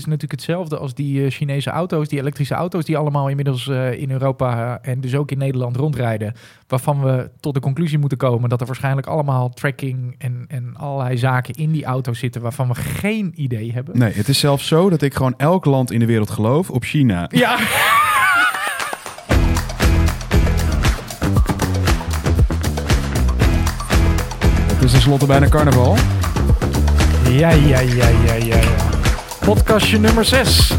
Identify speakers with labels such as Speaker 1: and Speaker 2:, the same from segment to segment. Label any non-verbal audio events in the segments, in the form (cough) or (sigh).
Speaker 1: is natuurlijk hetzelfde als die eh, Chinese auto's, die elektrische auto's die allemaal inmiddels eh, in Europa en dus ook in Nederland rondrijden. Waarvan we tot de conclusie moeten komen dat er waarschijnlijk allemaal tracking en, en allerlei zaken in die auto's zitten waarvan we geen idee hebben.
Speaker 2: Nee, het is zelfs zo dat ik gewoon elk land in de wereld geloof op China.
Speaker 1: Ja.
Speaker 2: Het is tenslotte bijna carnaval.
Speaker 1: Ja, ja, ja, ja, ja, ja. Podcastje nummer 6.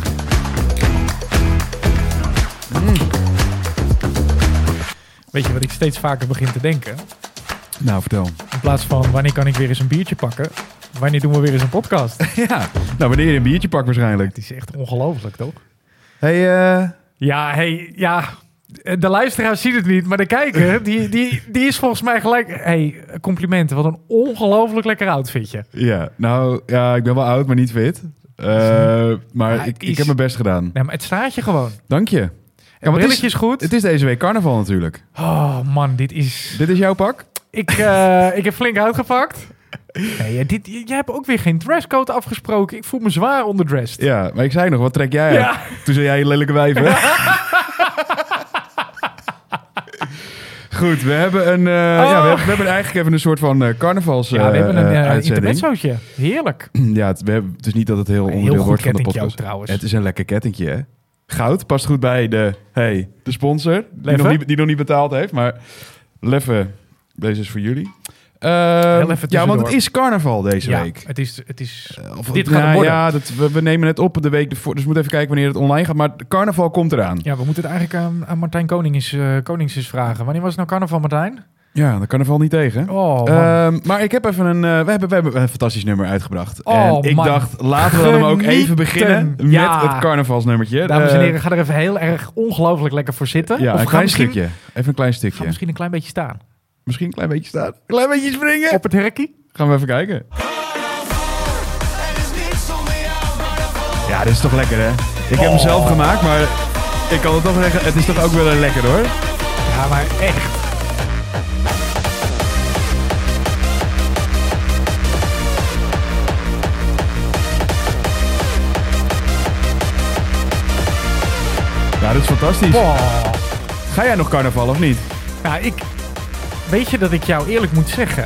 Speaker 1: Weet je wat ik steeds vaker begin te denken?
Speaker 2: Nou, vertel.
Speaker 1: In plaats van wanneer kan ik weer eens een biertje pakken? Wanneer doen we weer eens een podcast? (laughs)
Speaker 2: ja, nou wanneer je een biertje pakt waarschijnlijk.
Speaker 1: Het is echt ongelooflijk, toch?
Speaker 2: Hey, eh,
Speaker 1: Ja, hey, ja. De luisteraar ziet het niet, maar de kijker, die, die, die is volgens mij gelijk... hey, complimenten. Wat een ongelooflijk lekker outfitje.
Speaker 2: ja, nou ja, ik ben wel oud, maar niet fit. Eh, maar
Speaker 1: Ja,
Speaker 2: ik, ik heb mijn best gedaan.
Speaker 1: Nee, maar het staat je gewoon.
Speaker 2: Dank je.
Speaker 1: Het
Speaker 2: maar het is-
Speaker 1: is goed.
Speaker 2: Het is deze week carnaval natuurlijk.
Speaker 1: Oh man, dit is...
Speaker 2: Dit is jouw pak?
Speaker 1: Ik, eh, ik heb flink uitgepakt. Nee, ja, dit, jij hebt ook weer geen dresscode afgesproken. Ik voel me zwaar onderdressed.
Speaker 2: Ja, maar ik zei nog, wat trek jij
Speaker 1: Ja.
Speaker 2: Toen zei jij je lelijke wijven. (laughs) Goed, we hebben een, eh, ja, we hebben, we hebben eigenlijk even een soort van eh, carnavals
Speaker 1: Ja, we hebben een
Speaker 2: eh,
Speaker 1: uh. Heerlijk. (clears throat)
Speaker 2: Ja, het, we hebben, het is niet dat het heel
Speaker 1: Een
Speaker 2: onderdeel
Speaker 1: heel
Speaker 2: wordt van de podcast.
Speaker 1: trouwens.
Speaker 2: Het is een lekker kettingje, hè? Goud past goed bij de, hey, de sponsor. Die nog, niet, die nog niet betaald heeft, maar Leffe, deze is voor jullie. Ehm,
Speaker 1: even
Speaker 2: ja, want het is carnaval deze
Speaker 1: ja,
Speaker 2: week.
Speaker 1: Het is, het is,
Speaker 2: Eh, Of,
Speaker 1: Dit
Speaker 2: nou,
Speaker 1: gaat het worden.
Speaker 2: Ja, dat, we, we nemen het op de week ervoor. Dus we moeten even kijken wanneer het online gaat. Maar carnaval komt eraan.
Speaker 1: ja, we moeten het eigenlijk aan, aan Martijn Konings, eh, Konings eens vragen. Wanneer was het nou carnaval, Martijn?
Speaker 2: Ja, daar carnaval niet tegen.
Speaker 1: Oh.
Speaker 2: Ehm, maar ik heb even een, eh, we, hebben, we hebben een fantastisch nummer uitgebracht.
Speaker 1: Oh,
Speaker 2: en ik
Speaker 1: man.
Speaker 2: dacht, laten we hem ook even beginnen met het carnavalsnummertje.
Speaker 1: Dames en
Speaker 2: Eh,
Speaker 1: heren, ga er even heel erg ongelooflijk lekker voor zitten.
Speaker 2: Ja,
Speaker 1: of
Speaker 2: een
Speaker 1: ga
Speaker 2: klein stukje. Even een klein
Speaker 1: Ga
Speaker 2: stukje.
Speaker 1: misschien een klein beetje staan.
Speaker 2: Misschien een klein beetje staan. Klein beetje springen.
Speaker 1: Op het herkie.
Speaker 2: Gaan we even kijken. Ja, dit is toch lekker, hè? Ik heb hem zelf gemaakt, maar ik kan het toch zeggen, het is toch ook wel lekker, hoor.
Speaker 1: Ja, maar echt.
Speaker 2: Ja, dit is fantastisch. Ga jij nog carnaval of niet?
Speaker 1: Nou, ik... Weet je dat ik jou eerlijk moet zeggen?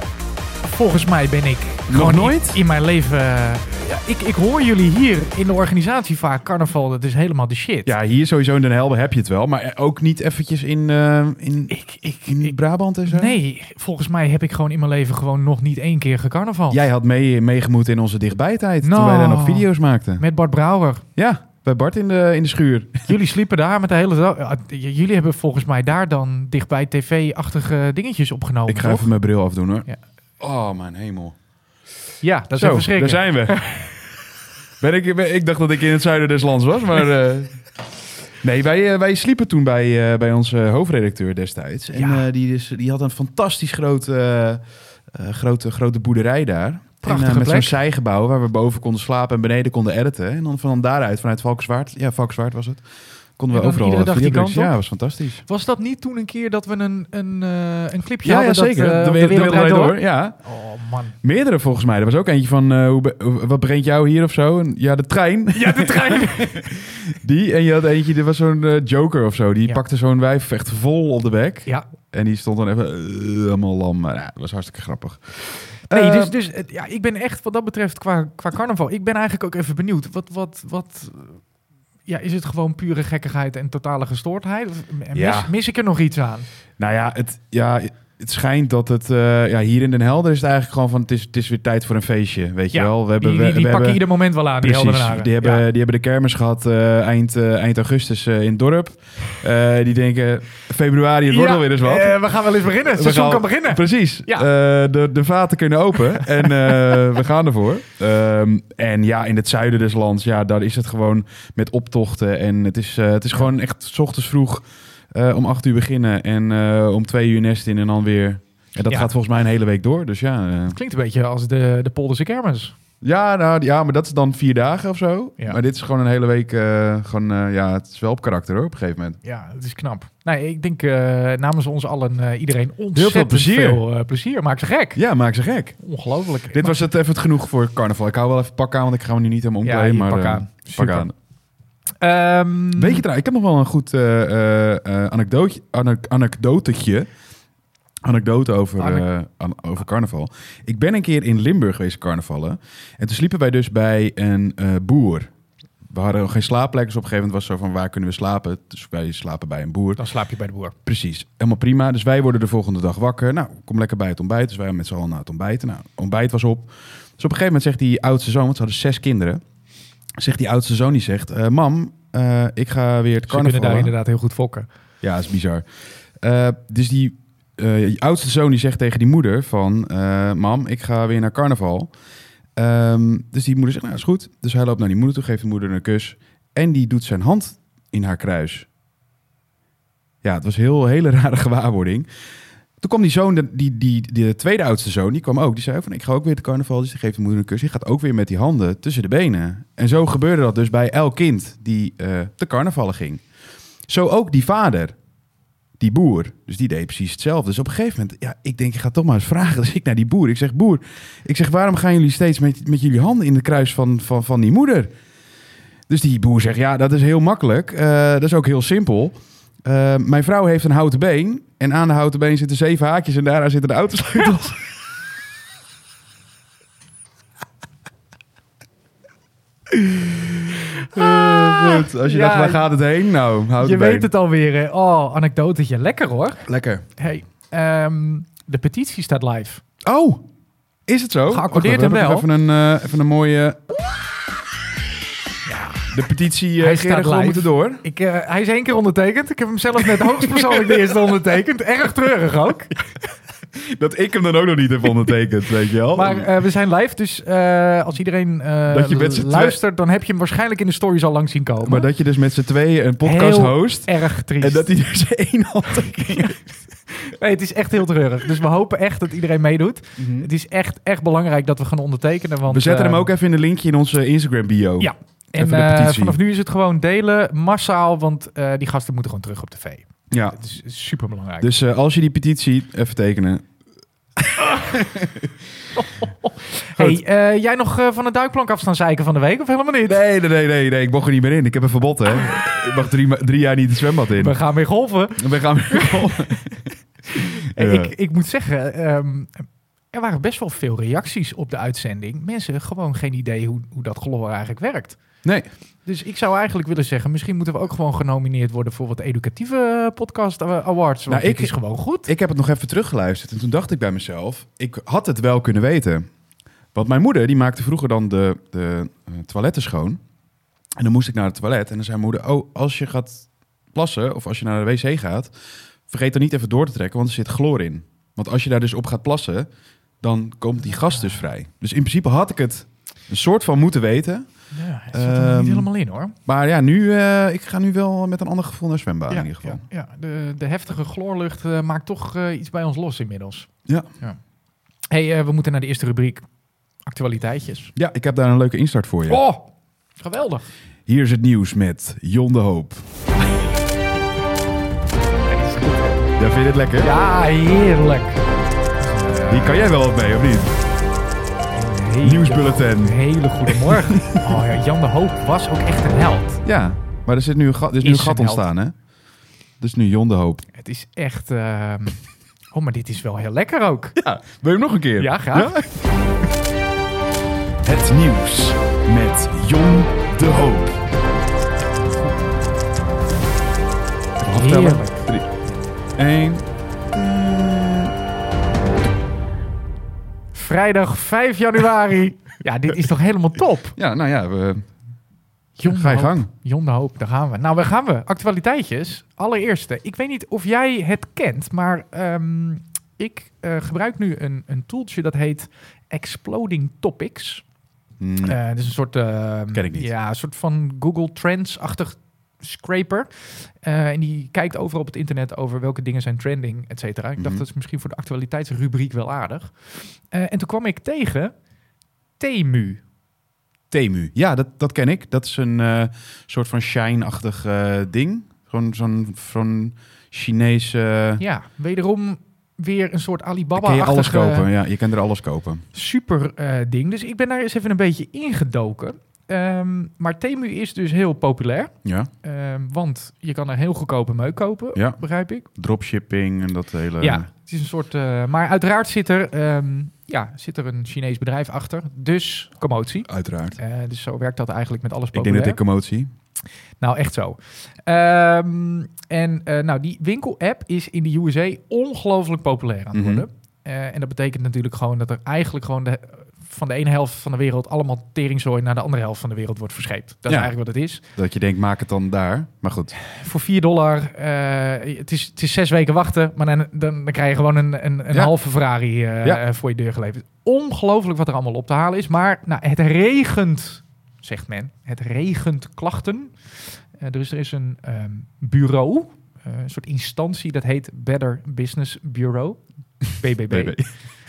Speaker 1: Volgens mij ben ik
Speaker 2: Nog
Speaker 1: gewoon
Speaker 2: nooit?
Speaker 1: In, in mijn leven... eh, Ja, ik, ik hoor jullie hier in de organisatie vaak carnaval. Dat is helemaal de shit.
Speaker 2: Ja, hier sowieso in Den Helder heb je het wel, maar ook niet eventjes in, eh, in,
Speaker 1: Ik, ik,
Speaker 2: in
Speaker 1: ik-
Speaker 2: Brabant en zo?
Speaker 1: nee, volgens mij heb ik gewoon in mijn leven gewoon nog niet één keer gecarnaval.
Speaker 2: Jij had mee, meegemoet in onze dichtbijtijd, toen
Speaker 1: Nou.
Speaker 2: wij daar nog video's maakten.
Speaker 1: Met Bart Brouwer.
Speaker 2: Ja, bij Bart in de, in de schuur. (laughs)
Speaker 1: Jullie sliepen daar met de hele dag. Jullie hebben volgens mij daar dan dichtbij tv-achtige dingetjes opgenomen.
Speaker 2: Ik ga
Speaker 1: toch?
Speaker 2: even mijn bril afdoen hoor.
Speaker 1: Ja.
Speaker 2: Oh, mijn hemel.
Speaker 1: Ja, dat is
Speaker 2: Zo,
Speaker 1: even schrikken.
Speaker 2: daar zijn we. (laughs) ben ik, ben- ik dacht dat ik in het zuiden des lands was, maar... eh, nee, wij, eh, wij sliepen toen bij, eh, bij onze hoofdredacteur destijds. En
Speaker 1: Ja.
Speaker 2: eh, die, is, die had een fantastisch grote, grote, grote boerderij daar.
Speaker 1: Prachtige
Speaker 2: en, eh, met zo'n zijgebouw waar we boven konden slapen en beneden konden editen. En dan van daaruit, vanuit Valkenswaard, ja, Valkenswaard was het, konden we overal
Speaker 1: iedere dag die
Speaker 2: videoclips.
Speaker 1: kant op?
Speaker 2: Ja, was fantastisch.
Speaker 1: Was dat niet toen een keer dat we een, een, eh, een clipje
Speaker 2: Ja, ja,
Speaker 1: hadden?
Speaker 2: zeker.
Speaker 1: Dat, eh,
Speaker 2: de,
Speaker 1: op
Speaker 2: wereld, de wereld draait door.
Speaker 1: door?
Speaker 2: Ja,
Speaker 1: Oh man.
Speaker 2: meerdere volgens mij. Er was ook eentje van, eh, hoe wat brengt jou hier of zo? En, ja, de trein.
Speaker 1: Ja, de trein. (laughs)
Speaker 2: Die, en je had eentje, er was zo'n eh, joker of zo. Die
Speaker 1: Ja.
Speaker 2: pakte zo'n wijf echt vol op de bek.
Speaker 1: ja.
Speaker 2: En die stond dan even eh, helemaal lam. Maar ja, dat was hartstikke grappig.
Speaker 1: Nee, dus, dus het- ja, ik ben echt wat dat betreft qua, qua carnaval. Ik ben eigenlijk ook even benieuwd. Wat, wat, wat, ja, is het gewoon pure gekkigheid en totale gestoordheid? Mis,
Speaker 2: Ja.
Speaker 1: mis ik er nog iets aan?
Speaker 2: Nou ja, het, ja, het schijnt dat het... eh, ja, hier in Den Helder is het eigenlijk gewoon van... Het is, het is weer tijd voor een feestje, weet je
Speaker 1: Ja,
Speaker 2: wel. We hebben,
Speaker 1: die die, die
Speaker 2: we
Speaker 1: pakken
Speaker 2: hebben,
Speaker 1: ieder moment wel aan, die
Speaker 2: Precies,
Speaker 1: Heldenaren.
Speaker 2: die hebben,
Speaker 1: Ja.
Speaker 2: die hebben de kermis gehad eh, eind, eh, eind augustus in het dorp. Die denken, februari, het wordt alweer eens wat.
Speaker 1: we gaan wel eens beginnen. Het seizoen kan beginnen.
Speaker 2: Precies. De, de vaten kunnen open (laughs) en we gaan ervoor. Ehm, en ja, in het zuiden des lands, ja, daar is het gewoon met optochten. En het is, het is gewoon echt s ochtends vroeg eh, om acht uur beginnen en eh, om twee uur nest in en dan weer... En dat
Speaker 1: Ja.
Speaker 2: gaat volgens mij een hele week door. Dus ja, eh,
Speaker 1: Klinkt een beetje als de, de Polderse kermis.
Speaker 2: Ja, nou, ja, maar dat is dan vier dagen of zo.
Speaker 1: Ja.
Speaker 2: Maar dit is gewoon een hele week. gewoon, ja, het is wel op karakter hoor, op een gegeven moment.
Speaker 1: Ja, het is knap. Nee, ik denk namens ons allen iedereen ontzettend
Speaker 2: veel plezier.
Speaker 1: veel, plezier. Maak ze gek.
Speaker 2: Ja, maak ze gek.
Speaker 1: Ongelooflijk.
Speaker 2: Dit was het even het genoeg voor carnaval. Ik hou wel even pak aan, want ik ga me nu niet helemaal
Speaker 1: Ja,
Speaker 2: omkleden.
Speaker 1: hier,
Speaker 2: maar,
Speaker 1: pak aan.
Speaker 2: pak aan.
Speaker 1: Ehm,
Speaker 2: Weet je trouwens, ik heb nog wel een goed eh, eh, eh, anekdootje, anek- anekdotetje. Anekdote over, over carnaval. Ik ben een keer in Limburg geweest carnavallen. En toen sliepen wij dus bij een boer. We hadden nog geen slaapplek, dus op een gegeven moment was het zo van waar kunnen we slapen? Dus wij slapen bij een boer.
Speaker 1: Dan slaap je bij de boer.
Speaker 2: Precies, helemaal prima. Dus wij worden de volgende dag wakker. Nou, kom lekker bij het ontbijt. Dus wij met z'n allen naar het ontbijten. Nou, ontbijt was op. Dus op een gegeven moment zegt die oudste zoon, want ze hadden zes kinderen. Zegt die oudste zoon, die zegt, eh, mam, eh, ik ga weer het
Speaker 1: Ze kunnen daar
Speaker 2: carnaval.
Speaker 1: inderdaad heel goed fokken.
Speaker 2: Ja, dat is bizar. Eh, dus die, die oudste zoon die zegt tegen die moeder van... mam, ik ga weer naar carnaval. Ehm, dus die moeder zegt, nou is goed. Dus hij loopt naar die moeder toe, geeft de moeder een kus. En die doet zijn hand in haar kruis. Ja, het was een heel, hele rare (laughs) gewaarwording. Toen kwam die zoon, die, die, de tweede oudste zoon, die kwam ook. Die zei van, ik ga ook weer te carnaval. Dus die geeft de moeder een kus. Die gaat ook weer met die handen tussen de benen. En zo gebeurde dat dus bij elk kind die eh te carnavallen ging. Zo ook die vader, die boer. Dus die deed precies hetzelfde. Dus op een gegeven moment, ja, ik denk, ik ga toch maar eens vragen. (laughs) Dus ik naar die boer. Ik zeg, boer, ik zeg, waarom gaan jullie steeds met, met jullie handen in de kruis van, van, van die moeder? Dus die boer zegt, ja, dat is heel makkelijk. Eh, dat is ook heel simpel. Eh, mijn vrouw heeft een houten been. En aan de houten been zitten zeven haakjes en daaraan zitten de autosleutels. (laughs) Eh, goed. Als je
Speaker 1: Ja,
Speaker 2: dacht, waar gaat het heen? Nou, houten
Speaker 1: je
Speaker 2: been.
Speaker 1: weet het alweer. hè. Oh, anekdotetje. Lekker hoor.
Speaker 2: Lekker.
Speaker 1: Hey, ehm, de petitie staat live.
Speaker 2: Oh, is het zo?
Speaker 1: Geaccordeerd en
Speaker 2: hebben
Speaker 1: wel.
Speaker 2: Even een, eh, even een mooie... De petitie
Speaker 1: Hij
Speaker 2: uh,
Speaker 1: staat
Speaker 2: gewoon moeten door.
Speaker 1: Ik, eh, hij is één keer ondertekend. Ik heb hem zelf net hoogstpersoonlijk de eerste ondertekend. Erg treurig ook. (laughs)
Speaker 2: Dat ik hem dan ook nog niet heb ondertekend, weet je wel.
Speaker 1: Maar eh, we zijn live, dus als iedereen eh,
Speaker 2: Dat je met
Speaker 1: luistert, dan heb je hem waarschijnlijk in de stories al lang zien komen.
Speaker 2: Maar dat je dus met z'n tweeën een podcast
Speaker 1: Heel
Speaker 2: host.
Speaker 1: Erg triest.
Speaker 2: En dat hij dus één handtekening. (laughs)
Speaker 1: Nee, het is echt heel treurig. Dus we hopen echt dat iedereen meedoet. Het is echt, echt belangrijk dat we gaan ondertekenen. Want,
Speaker 2: We zetten hem ook even in een linkje in onze Instagram bio.
Speaker 1: Ja. En eh, vanaf nu is het gewoon delen, massaal, want eh, die gasten moeten gewoon terug op tv.
Speaker 2: ja.
Speaker 1: Het is, super belangrijk.
Speaker 2: Dus eh, als je die petitie even tekenen. (laughs)
Speaker 1: hey, jij nog van de duikplank af staan zeiken van de week of helemaal niet?
Speaker 2: Nee, nee, nee, nee, nee. Ik mag er niet meer in. Ik heb een verbod, hè. (laughs) ik mag drie, jaar niet het zwembad in.
Speaker 1: We gaan weer golven.
Speaker 2: We gaan weer (laughs) golven.
Speaker 1: Hey, ik, ik moet zeggen, ehm, er waren best wel veel reacties op de uitzending. Mensen gewoon geen idee hoe, hoe dat geloof eigenlijk werkt.
Speaker 2: Nee.
Speaker 1: Dus ik zou eigenlijk willen zeggen, misschien moeten we ook gewoon genomineerd worden voor wat educatieve podcast eh, awards. Want
Speaker 2: Nou, ik-
Speaker 1: is gewoon goed.
Speaker 2: Ik heb het nog even teruggeluisterd en toen dacht ik bij mezelf, ik had het wel kunnen weten. Want mijn moeder, die maakte vroeger dan de, de eh, toiletten schoon. En dan moest ik naar het toilet en dan zei mijn moeder, oh, als je gaat plassen of als je naar de wc gaat, vergeet dan niet even door te trekken, want er zit chloor in. Want als je daar dus op gaat plassen, dan komt die gas dus vrij. Dus in principe had ik het een soort van moeten weten.
Speaker 1: Ja, het zit er nog
Speaker 2: Ehm,
Speaker 1: niet helemaal in hoor.
Speaker 2: Maar ja, nu, eh, ik ga nu wel met een ander gevoel naar zwembad in ieder geval.
Speaker 1: Ja, ja. De, de heftige chloorlucht eh, maakt toch eh, iets bij ons los inmiddels.
Speaker 2: Ja.
Speaker 1: hey, eh, we moeten naar de eerste rubriek. Actualiteitjes.
Speaker 2: Ja, ik heb daar een leuke instart voor je.
Speaker 1: Oh, geweldig.
Speaker 2: Hier is het nieuws met Jon de Hoop. Ja, vind je dit lekker?
Speaker 1: Ja, heerlijk.
Speaker 2: Die kan jij wel wat mee, of niet? Nieuwsbulletin.
Speaker 1: Hele goede morgen. (laughs) oh, ja, Jan de Hoop was ook echt een held.
Speaker 2: Ja, maar er, zit nu een gat, er is, nu een gat ontstaan, hè? Dus nu Jon de Hoop.
Speaker 1: Het is echt... Ehm, oh, maar dit is wel heel lekker ook. (laughs)
Speaker 2: Ja, wil je hem nog een keer?
Speaker 1: Ja, graag.
Speaker 2: Het nieuws met Jon de Hoop. Aftellen. 1...
Speaker 1: Vrijdag 5 januari. ja, dit is toch helemaal top.
Speaker 2: Ja, nou ja, we,
Speaker 1: Jon
Speaker 2: ga je gang.
Speaker 1: Jon de Hoop, daar gaan we. Nou, waar gaan we? Actualiteitjes. Allereerste, ik weet niet of jij het kent, maar ehm, ik eh, gebruik nu een, een tooltje dat heet Exploding Topics.
Speaker 2: Hmm,
Speaker 1: Eh, Het is een soort, ehm,
Speaker 2: Ken ik niet.
Speaker 1: Ja, een soort van Google Trends-achtig scraper. Eh, en die kijkt over op het internet over welke dingen zijn trending, et cetera. Ik dacht,
Speaker 2: Mhm.
Speaker 1: dat is misschien voor de actualiteitsrubriek wel aardig. Eh, en toen kwam ik tegen Temu.
Speaker 2: Temu. Ja, dat, dat ken ik. Dat is een eh, soort van shine-achtig ding. Gewoon zo'n zo'n Chinese...
Speaker 1: Ja, wederom weer een soort Alibaba.
Speaker 2: Kun je alles kopen. Ja, je kan er alles kopen.
Speaker 1: Super ding. Dus ik ben daar eens even een beetje ingedoken. Ehm, maar Temu is dus heel populair.
Speaker 2: Ja,
Speaker 1: Ehm, want je kan er heel goedkope meuk kopen,
Speaker 2: Ja.
Speaker 1: begrijp ik.
Speaker 2: dropshipping en dat hele...
Speaker 1: Ja, het is een soort. eh, maar uiteraard zit er, ehm, ja, zit er een Chinees bedrijf achter. Dus commotie.
Speaker 2: Uiteraard.
Speaker 1: Eh, dus zo werkt dat eigenlijk met alles
Speaker 2: Ik denk
Speaker 1: populair.
Speaker 2: dat ik commotie.
Speaker 1: Nou, echt zo. En eh, nou, die winkel-app is in de USA ongelooflijk populair aan het
Speaker 2: Mhm.
Speaker 1: worden. En dat betekent natuurlijk gewoon dat er eigenlijk gewoon de, van de ene helft van de wereld allemaal teringzooi naar de andere helft van de wereld wordt verscheept. Dat is eigenlijk wat het is.
Speaker 2: Dat je denkt, maak het dan daar. Maar goed.
Speaker 1: Voor 4 dollar, eh, het, is, het is zes weken wachten, maar dan, dan, dan krijg je gewoon een, een, een
Speaker 2: Ja.
Speaker 1: halve Ferrari eh,
Speaker 2: Ja.
Speaker 1: voor je deur geleverd. Ongelooflijk wat er allemaal op te halen is. Maar nou, het regent, zegt men, het regent klachten. Eh, er, is, er is een ehm, bureau, een soort instantie, dat heet Better Business Bureau. BBB.
Speaker 2: BB.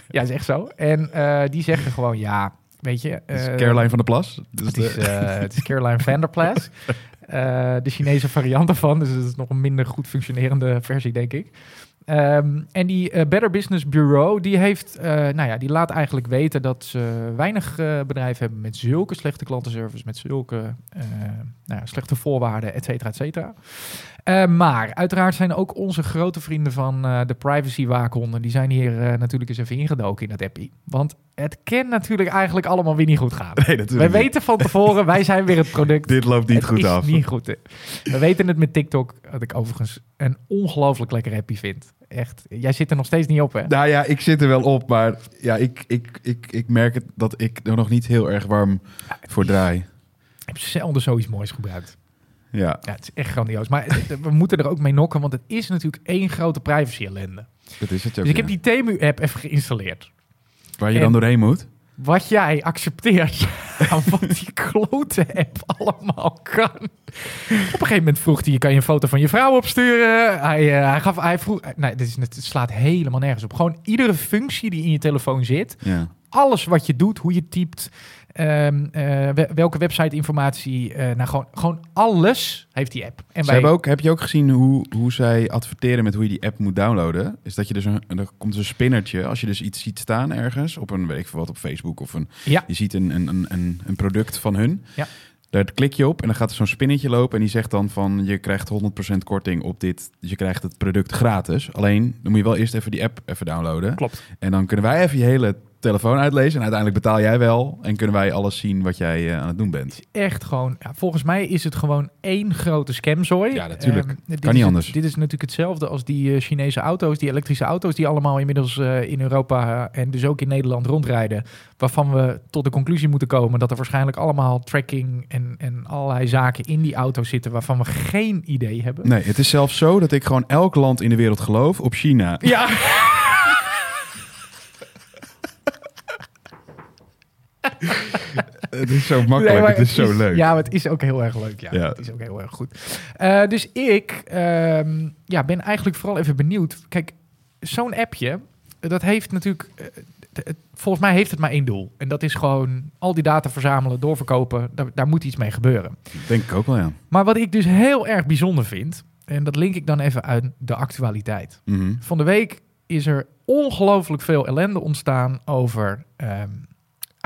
Speaker 1: Ja, is echt zo. En eh, die zeggen gewoon, ja, weet je...
Speaker 2: Dat is
Speaker 1: eh,
Speaker 2: Caroline van der Plas. Dus
Speaker 1: het is, eh, het is Caroline Vanderplas. (laughs) Eh de Chinese variant ervan. Dus het is nog een minder goed functionerende versie, denk ik. Ehm, en die Better Business Bureau, die heeft, nou ja, die laat eigenlijk weten dat ze weinig bedrijven hebben met zulke slechte klantenservice, met zulke nou ja, slechte voorwaarden, et cetera, et cetera. Eh, maar uiteraard zijn ook onze grote vrienden van eh, de privacy waakhonden, die zijn hier eh, natuurlijk eens even ingedoken in dat appie. Want het kan natuurlijk eigenlijk allemaal weer niet goed gaan. (laughs)
Speaker 2: Nee, niet.
Speaker 1: weten van tevoren, wij zijn weer het product. (laughs)
Speaker 2: Dit loopt niet
Speaker 1: het
Speaker 2: goed
Speaker 1: is
Speaker 2: af.
Speaker 1: niet goed. hè. We weten het met TikTok, wat ik overigens een ongelooflijk lekker appie vind. Echt. Jij zit er nog steeds niet op, hè?
Speaker 2: Nou ja, ik zit er wel op, maar ja, ik, ik, ik, ik merk het dat ik er nog niet heel erg warm voor draai.
Speaker 1: Ik heb zelden zoiets moois gebruikt.
Speaker 2: Ja,
Speaker 1: Ja, het is echt grandioos. Maar we moeten er ook mee nokken, want het is natuurlijk één grote privacy ellende.
Speaker 2: dat is het ook.
Speaker 1: Dus ik
Speaker 2: ja.
Speaker 1: heb die Temu-app even geïnstalleerd.
Speaker 2: Waar je
Speaker 1: en-
Speaker 2: dan doorheen moet.
Speaker 1: Wat jij accepteert (laughs) aan wat die klote app allemaal kan. Op een gegeven moment vroeg hij, kan je een foto van je vrouw opsturen? Hij, eh, hij gaf, hij vroeg, nee, dit is, het slaat helemaal nergens op. Gewoon iedere functie die in je telefoon zit,
Speaker 2: Ja.
Speaker 1: alles wat je doet, hoe je typt, ehm, eh, we- welke website-informatie, eh, nou gewoon, gewoon alles heeft die app. En
Speaker 2: hebben ook, heb je ook gezien hoe, hoe zij adverteren met hoe je die app moet downloaden? Is dat je dus een, er komt dus een spinnertje als je dus iets ziet staan ergens op een weet ik veel wat op Facebook of een
Speaker 1: Ja.
Speaker 2: je ziet een, een, een, een, een product van hun.
Speaker 1: Ja.
Speaker 2: Daar klik je op en dan gaat er zo'n spinnetje lopen en die zegt dan van je krijgt 100% korting op dit, dus je krijgt het product gratis. Alleen dan moet je wel eerst even die app even downloaden.
Speaker 1: Klopt.
Speaker 2: En dan kunnen wij even je hele telefoon uitlezen en uiteindelijk betaal jij wel en kunnen wij alles zien wat jij eh, aan het doen bent.
Speaker 1: echt gewoon, ja, volgens mij is het gewoon één grote scamzooi.
Speaker 2: Ja, natuurlijk.
Speaker 1: Ehm, dit
Speaker 2: Kan
Speaker 1: is
Speaker 2: niet anders.
Speaker 1: Dit is natuurlijk hetzelfde als die eh, Chinese auto's, die elektrische auto's, die allemaal inmiddels eh, in Europa en dus ook in Nederland rondrijden. Waarvan we tot de conclusie moeten komen dat er waarschijnlijk allemaal tracking en, en allerlei zaken in die auto's zitten waarvan we geen idee hebben.
Speaker 2: Nee, het is zelfs zo dat ik gewoon elk land in de wereld geloof op China.
Speaker 1: Ja. (laughs) (laughs)
Speaker 2: Het is zo makkelijk,
Speaker 1: Nee,
Speaker 2: het is zo leuk.
Speaker 1: Ja, maar het is ook heel erg leuk. Ja,
Speaker 2: Ja.
Speaker 1: het is ook heel erg goed. Eh, dus ik ehm, ja, ben eigenlijk vooral even benieuwd. Kijk, zo'n appje, dat heeft natuurlijk... eh, volgens mij heeft het maar één doel. En dat is gewoon al die data verzamelen, doorverkopen. Daar, daar moet iets mee gebeuren.
Speaker 2: Denk ik ook wel, ja.
Speaker 1: Maar wat ik dus heel erg bijzonder vind... en dat link ik dan even uit de actualiteit.
Speaker 2: Mhm.
Speaker 1: Van de week is er ongelooflijk veel ellende ontstaan over... ehm,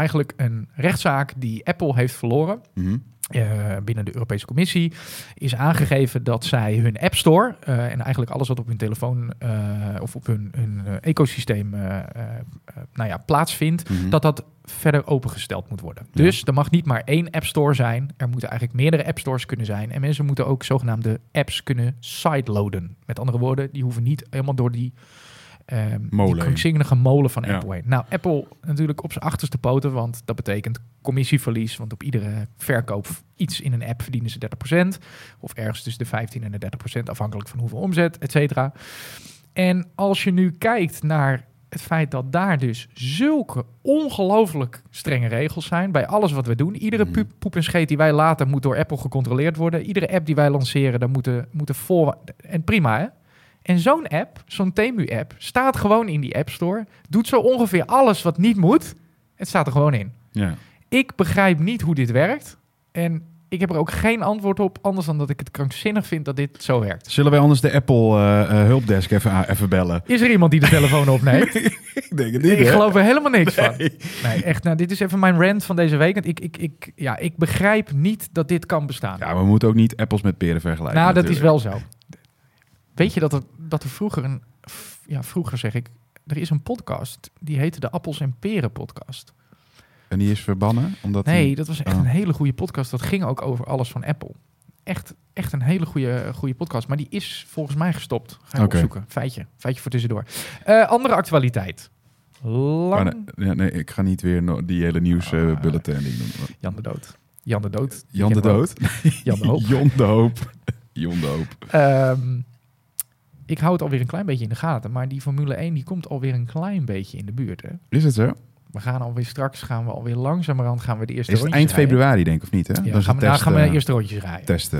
Speaker 1: eigenlijk een rechtszaak die Apple heeft verloren
Speaker 2: Mhm.
Speaker 1: eh, binnen de Europese Commissie is aangegeven dat zij hun App Store eh, en eigenlijk alles wat op hun telefoon eh, of op hun, hun ecosysteem nou ja, plaatsvindt,
Speaker 2: Mhm.
Speaker 1: dat dat verder opengesteld moet worden.
Speaker 2: Ja.
Speaker 1: Dus er mag niet maar één App Store zijn. Er moeten eigenlijk meerdere App Stores kunnen zijn. En mensen moeten ook zogenaamde apps kunnen sideloaden. Met andere woorden, die hoeven niet helemaal door die ehm
Speaker 2: Molen
Speaker 1: krankzinnige molen van
Speaker 2: Ja.
Speaker 1: Apple heen. Nou, Apple natuurlijk op zijn achterste poten, want dat betekent commissieverlies. Want op iedere verkoop iets in een app verdienen ze 30%. Of ergens tussen de 15 en de 30%, afhankelijk van hoeveel omzet, et cetera. En als je nu kijkt naar het feit dat daar dus zulke ongelooflijk strenge regels zijn bij alles wat we doen. Iedere
Speaker 2: Mhm.
Speaker 1: poep en scheet die wij laten moet door Apple gecontroleerd worden. Iedere app die wij lanceren, daar moeten, moeten voor... En prima, hè? En zo'n app, zo'n Temu-app, staat gewoon in die App Store. Doet zo ongeveer alles wat niet moet. Het staat er gewoon in.
Speaker 2: Ja.
Speaker 1: Ik begrijp niet hoe dit werkt. En ik heb er ook geen antwoord op, anders dan dat ik het krankzinnig vind dat dit zo werkt.
Speaker 2: Zullen wij anders de Apple eh, eh, hulpdesk even, even bellen?
Speaker 1: Is er iemand die de telefoon opneemt? (laughs)
Speaker 2: ik denk het
Speaker 1: ik geloof er helemaal niks van.
Speaker 2: Nee.
Speaker 1: Echt. Nou, dit is even mijn rant van deze week. Want ik, ik, ik, ja, ik begrijp niet dat dit kan bestaan.
Speaker 2: Ja, we moeten ook niet appels met peren vergelijken.
Speaker 1: nou, dat is wel zo. Weet je dat er, dat er vroeger een... Ja, vroeger zeg ik... Er is een podcast, die heette de Appels en Peren podcast.
Speaker 2: En die is verbannen? Omdat
Speaker 1: Nee,
Speaker 2: die-
Speaker 1: dat was echt
Speaker 2: Oh.
Speaker 1: een hele goede podcast. Dat ging ook over alles van Apple. Echt, echt een hele goede, goede podcast. Maar die is volgens mij gestopt. Ga ik
Speaker 2: Oké.
Speaker 1: opzoeken. Feitje. Feitje voor tussendoor. Eh, andere actualiteit. Lang...
Speaker 2: Oh, nee, ik ga niet weer no- die hele nieuws
Speaker 1: Ah.
Speaker 2: bulletin.
Speaker 1: Jan de Dood. Jan de Dood.
Speaker 2: Jan de. Dood?
Speaker 1: Jan de Hoop. (laughs)
Speaker 2: Jon de Hoop. Jon de Hoop.
Speaker 1: Ehm, ik hou het alweer een klein beetje in de gaten. Maar die Formule 1 die komt alweer een klein beetje in de buurt. Hè?
Speaker 2: Is het zo?
Speaker 1: We gaan alweer straks, gaan we alweer langzamerhand gaan we de eerste
Speaker 2: Is het eind
Speaker 1: rijden.
Speaker 2: februari, denk ik, of niet? Hè?
Speaker 1: Ja, dan
Speaker 2: is
Speaker 1: gaan
Speaker 2: de
Speaker 1: we, nou
Speaker 2: test,
Speaker 1: gaan we
Speaker 2: eh,
Speaker 1: eerste rondjes rijden.
Speaker 2: testen.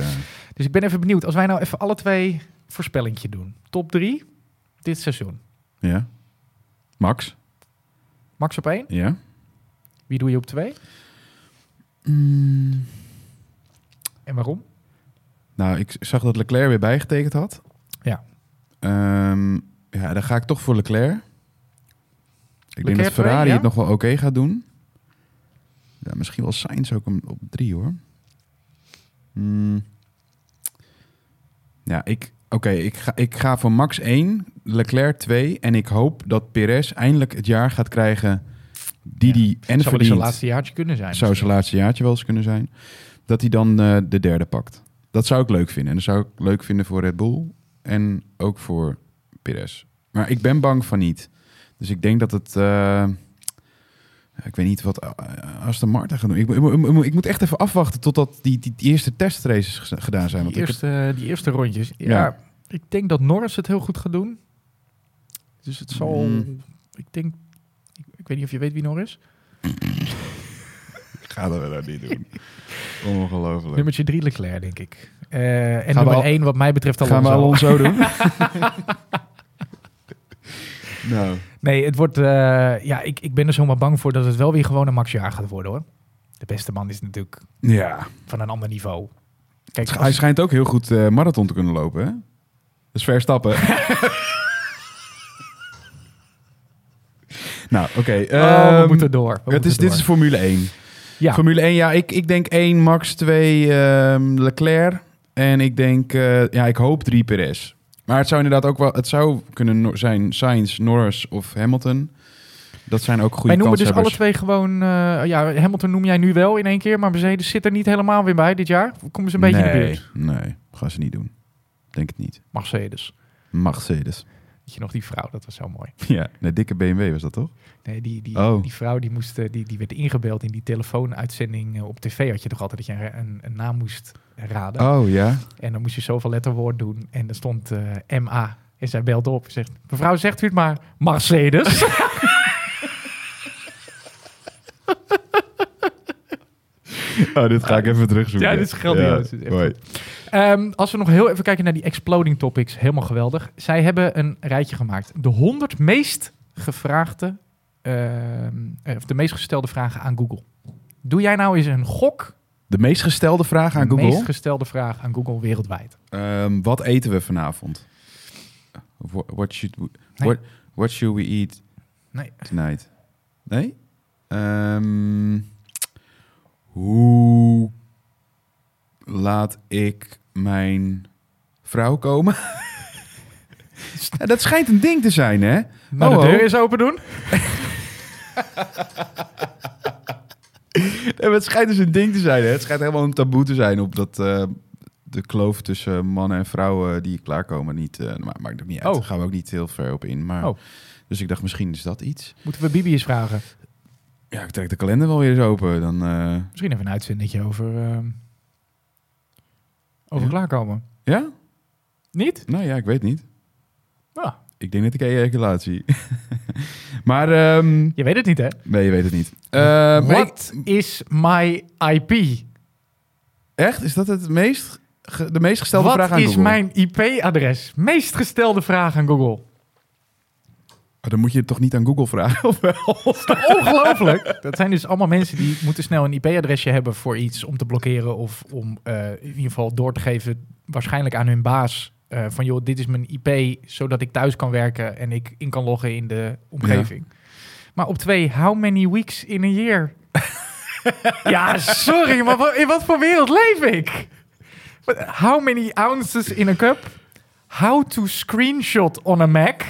Speaker 1: Dus ik ben even benieuwd. Als wij nou even alle twee voorspellingje doen. Top 3 dit seizoen.
Speaker 2: Ja. Max?
Speaker 1: Max op 1.
Speaker 2: Ja.
Speaker 1: Wie doe je op 2? En waarom?
Speaker 2: Nou, ik zag dat Leclerc weer bijgetekend had.
Speaker 1: Ja.
Speaker 2: Ehm, ja, dan ga ik toch voor Leclerc. Ik denk dat Ferrari
Speaker 1: ja?
Speaker 2: het nog wel oké gaat doen. Ja, misschien wel Sainz ook op drie, hoor. Hmm. Ja, ik... Oké, ik, ga, ik ga voor Max 1, Leclerc 2. En ik hoop dat Perez eindelijk het jaar gaat krijgen die die en
Speaker 1: Zou
Speaker 2: verdient.
Speaker 1: zijn laatste jaartje kunnen zijn.
Speaker 2: zou zijn laatste jaartje wel eens kunnen zijn. Dat hij dan eh, de derde pakt. Dat zou ik leuk vinden. En dat zou ik leuk vinden voor Red Bull. En ook voor Perez. Maar ik ben bang van niet. Dus ik denk dat het... eh, ik weet niet wat eh, Aston Martin gaat doen. Ik, ik, ik- ik moet echt even afwachten totdat die, die, die eerste testraces gedaan zijn.
Speaker 1: Die
Speaker 2: Want
Speaker 1: eerste, die eerste rondjes. Ja,
Speaker 2: Ja.
Speaker 1: ik denk dat Norris het heel goed gaat doen. Dus het zal...
Speaker 2: Mm.
Speaker 1: Ik denk... Ik, ik weet niet of je weet wie Norris (clears throat)
Speaker 2: Ik ga dat niet doen. (laughs) Ongelooflijk.
Speaker 1: Nummertje 3 Leclerc, denk ik. Eh, en
Speaker 2: we
Speaker 1: nummer
Speaker 2: al-
Speaker 1: 1 wat mij betreft
Speaker 2: Gaan we
Speaker 1: Alonso.
Speaker 2: Alonso doen? (laughs) nou,
Speaker 1: Nee, het wordt... eh, ja, ik, ik ben er zomaar bang voor dat het wel weer gewoon een Max jaar gaat worden, hoor. De beste man is natuurlijk
Speaker 2: ja.
Speaker 1: van een ander niveau. Kijk,
Speaker 2: Hij
Speaker 1: als-
Speaker 2: schijnt ook heel goed eh, marathon te kunnen lopen, hè? Dus verstappen. (laughs) nou, oké.
Speaker 1: Oh, we
Speaker 2: ehm,
Speaker 1: moeten door. We
Speaker 2: het
Speaker 1: moeten
Speaker 2: is, dit
Speaker 1: door.
Speaker 2: is Formule 1.
Speaker 1: Ja,
Speaker 2: Formule 1, ja, ik, ik denk 1, Max 2, ehm, Leclerc. En ik denk, eh, ja, ik hoop 3 Perez. Maar het zou inderdaad ook wel, het zou kunnen zijn Sainz, Norris of Hamilton. Dat zijn ook goede
Speaker 1: wij noemen dus alle twee gewoon... eh, ja, Hamilton noem jij nu wel in één keer, maar Mercedes zit er niet helemaal weer bij dit jaar. Komen ze een beetje in de
Speaker 2: nee,
Speaker 1: buurt?
Speaker 2: Nee, gaan ze niet doen. Denk het niet.
Speaker 1: Mercedes.
Speaker 2: Mercedes.
Speaker 1: Weet je nog, die vrouw, dat was zo mooi. (laughs)
Speaker 2: Ja, een dikke BMW was dat toch?
Speaker 1: Nee, die, die,
Speaker 2: Oh.
Speaker 1: die vrouw die, moest, eh, die, die werd ingebeld in die telefoonuitzending eh, op tv. Had je toch altijd dat je een, een naam moest raden.
Speaker 2: Oh ja.
Speaker 1: En dan moest je zoveel letterwoord doen. En er stond eh, MA. En zij belt op en zegt... Mevrouw, zegt u het maar Mercedes? (laughs) (laughs)
Speaker 2: Oh, dit ga ik even terugzoeken.
Speaker 1: Ja, dit is echt
Speaker 2: mooi.
Speaker 1: Ehm, als we nog heel even kijken naar die exploding topics. Helemaal geweldig. Zij hebben een rijtje gemaakt. De 100 meest gevraagde... ehm, eh, of de meest gestelde vragen aan Google. Doe jij nou eens een gok?
Speaker 2: De meest gestelde vraag aan
Speaker 1: de
Speaker 2: Google.
Speaker 1: meest gestelde vraag aan Google wereldwijd.
Speaker 2: Ehm, wat eten we vanavond? What, should we,
Speaker 1: Nee.
Speaker 2: what, what should we eat
Speaker 1: Nee.
Speaker 2: tonight? Nee? Ehm, hoe laat ik mijn vrouw komen? (laughs) Ja, dat schijnt een ding te zijn, hè?
Speaker 1: Nou,
Speaker 2: Oh,
Speaker 1: de deur
Speaker 2: oh.
Speaker 1: eens open doen. (laughs)
Speaker 2: Nee, het schijnt dus een ding te zijn. Hè? Het schijnt helemaal een taboe te zijn op dat eh, de kloof tussen mannen en vrouwen die klaarkomen niet. eh maar maakt ook niet uit.
Speaker 1: Oh.
Speaker 2: Daar gaan we ook niet heel ver op in. Maar,
Speaker 1: Oh.
Speaker 2: Dus ik dacht, misschien is dat iets.
Speaker 1: Moeten we Bibi eens vragen?
Speaker 2: Ja, ik trek de kalender wel weer eens open. Dan, eh,
Speaker 1: Misschien even een uitzendetje over, ehm, over
Speaker 2: Ja.
Speaker 1: klaarkomen.
Speaker 2: ja?
Speaker 1: Niet?
Speaker 2: Nou ja, ik weet niet.
Speaker 1: Ah,
Speaker 2: Ik denk net ik ejaculatie. (laughs) maar ehm,
Speaker 1: je weet het niet, hè?
Speaker 2: nee, je weet het niet. Eh,
Speaker 1: What is my IP?
Speaker 2: Echt? Is dat het meest, de meest gestelde
Speaker 1: Wat
Speaker 2: vraag aan
Speaker 1: is
Speaker 2: Google?
Speaker 1: mijn IP-adres? Meest gestelde vraag aan Google.
Speaker 2: Maar dan moet je het toch niet aan Google vragen, (laughs) of wel?
Speaker 1: Ongelooflijk. Dat zijn dus allemaal mensen die moeten snel een IP-adresje hebben voor iets om te blokkeren of om eh, in ieder geval door te geven, waarschijnlijk aan hun baas, eh, van joh, dit is mijn IP, zodat ik thuis kan werken en ik in kan loggen in de omgeving. Maar op twee, how many weeks in a year? (laughs) ja, sorry, maar in wat voor wereld leef ik? How many ounces in a cup? How to screenshot on a Mac?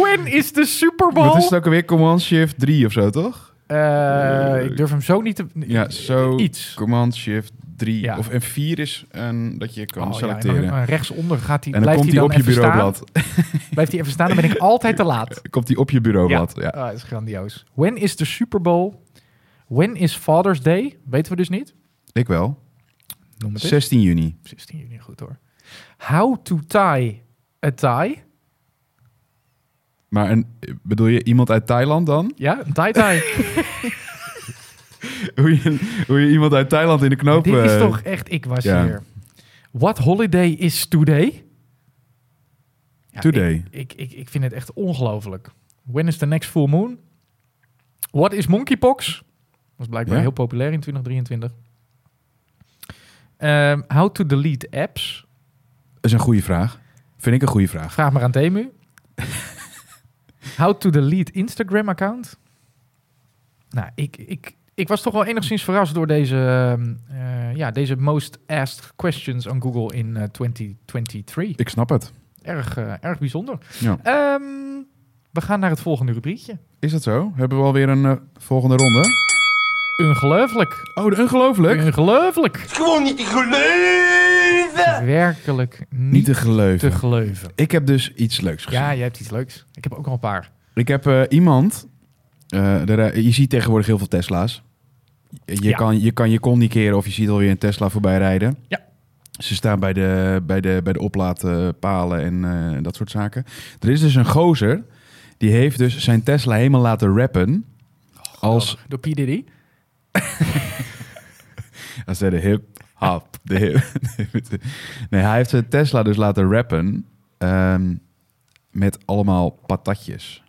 Speaker 1: When is the Super Bowl?
Speaker 2: Wat is het ook alweer? Command Shift 3 of zo, toch?
Speaker 1: Eh, ik durf hem zo niet te...
Speaker 2: Ja, zo.
Speaker 1: Iets.
Speaker 2: Command Shift 3.
Speaker 1: Ja.
Speaker 2: Of en 4 is een, dat je kan
Speaker 1: Oh, ja, en
Speaker 2: selecteren.
Speaker 1: eh, rechtsonder gaat hij,
Speaker 2: en dan
Speaker 1: blijft
Speaker 2: komt
Speaker 1: hij
Speaker 2: op je bureaublad. (laughs)
Speaker 1: Blijft hij even staan, dan ben ik altijd te laat. (laughs)
Speaker 2: Komt hij op je bureaublad. Ja.
Speaker 1: Ah, dat is grandioos. When is the Super Bowl? When is Father's Day? Weten we dus niet.
Speaker 2: Ik wel.
Speaker 1: Noem het eens.
Speaker 2: 16 juni.
Speaker 1: 16 juni, goed hoor. How to tie a tie?
Speaker 2: Maar een, bedoel je iemand uit Thailand dan?
Speaker 1: Ja, een tie-tie. (laughs)
Speaker 2: Hoe je, hoe je iemand uit Thailand in de knoop...
Speaker 1: Dit is
Speaker 2: eh,
Speaker 1: toch echt, ik was
Speaker 2: ja.
Speaker 1: hier. What holiday is today? Ja,
Speaker 2: Today.
Speaker 1: Ik, ik, ik, ik vind het echt ongelooflijk. When is the next full moon? What is monkeypox? Was blijkbaar
Speaker 2: Ja.
Speaker 1: heel populair in 2023. Ehm, how to delete apps?
Speaker 2: Dat is een goede vraag. Vind ik een goede vraag.
Speaker 1: Vraag maar aan Temu. (laughs) how to delete Instagram account? Nou, ik, ik, ik was toch wel enigszins verrast door deze, ehm, eh, ja, deze most asked questions on Google in eh, 2023.
Speaker 2: Ik snap het.
Speaker 1: Erg, eh, erg bijzonder.
Speaker 2: Ja.
Speaker 1: Ehm, we gaan naar het volgende rubriekje.
Speaker 2: Is dat zo? Hebben we alweer een eh, volgende ronde?
Speaker 1: Ongelooflijk.
Speaker 2: Oh, ongelooflijk.
Speaker 1: Ongelooflijk.
Speaker 3: Gewoon niet te geloven!
Speaker 1: Werkelijk niet,
Speaker 2: Niet te geloven. Ik heb dus iets leuks gezien.
Speaker 1: Ja, jij hebt iets leuks. Ik heb ook al een paar.
Speaker 2: Ik heb eh, iemand... eh, er, je ziet tegenwoordig heel veel Tesla's. Je,
Speaker 1: Ja.
Speaker 2: kan, je kan je kon niet keren of je ziet alweer een Tesla voorbij rijden.
Speaker 1: Ja.
Speaker 2: Ze staan bij de, bij de, bij de oplaadpalen en eh, dat soort zaken. Er is dus een gozer... Die heeft dus zijn Tesla helemaal laten rappen... Als
Speaker 1: Door P. Diddy. (laughs)
Speaker 2: Hij zei de hip, hop, de (laughs) nee, hij heeft zijn Tesla dus laten rappen ehm, met allemaal patatjes.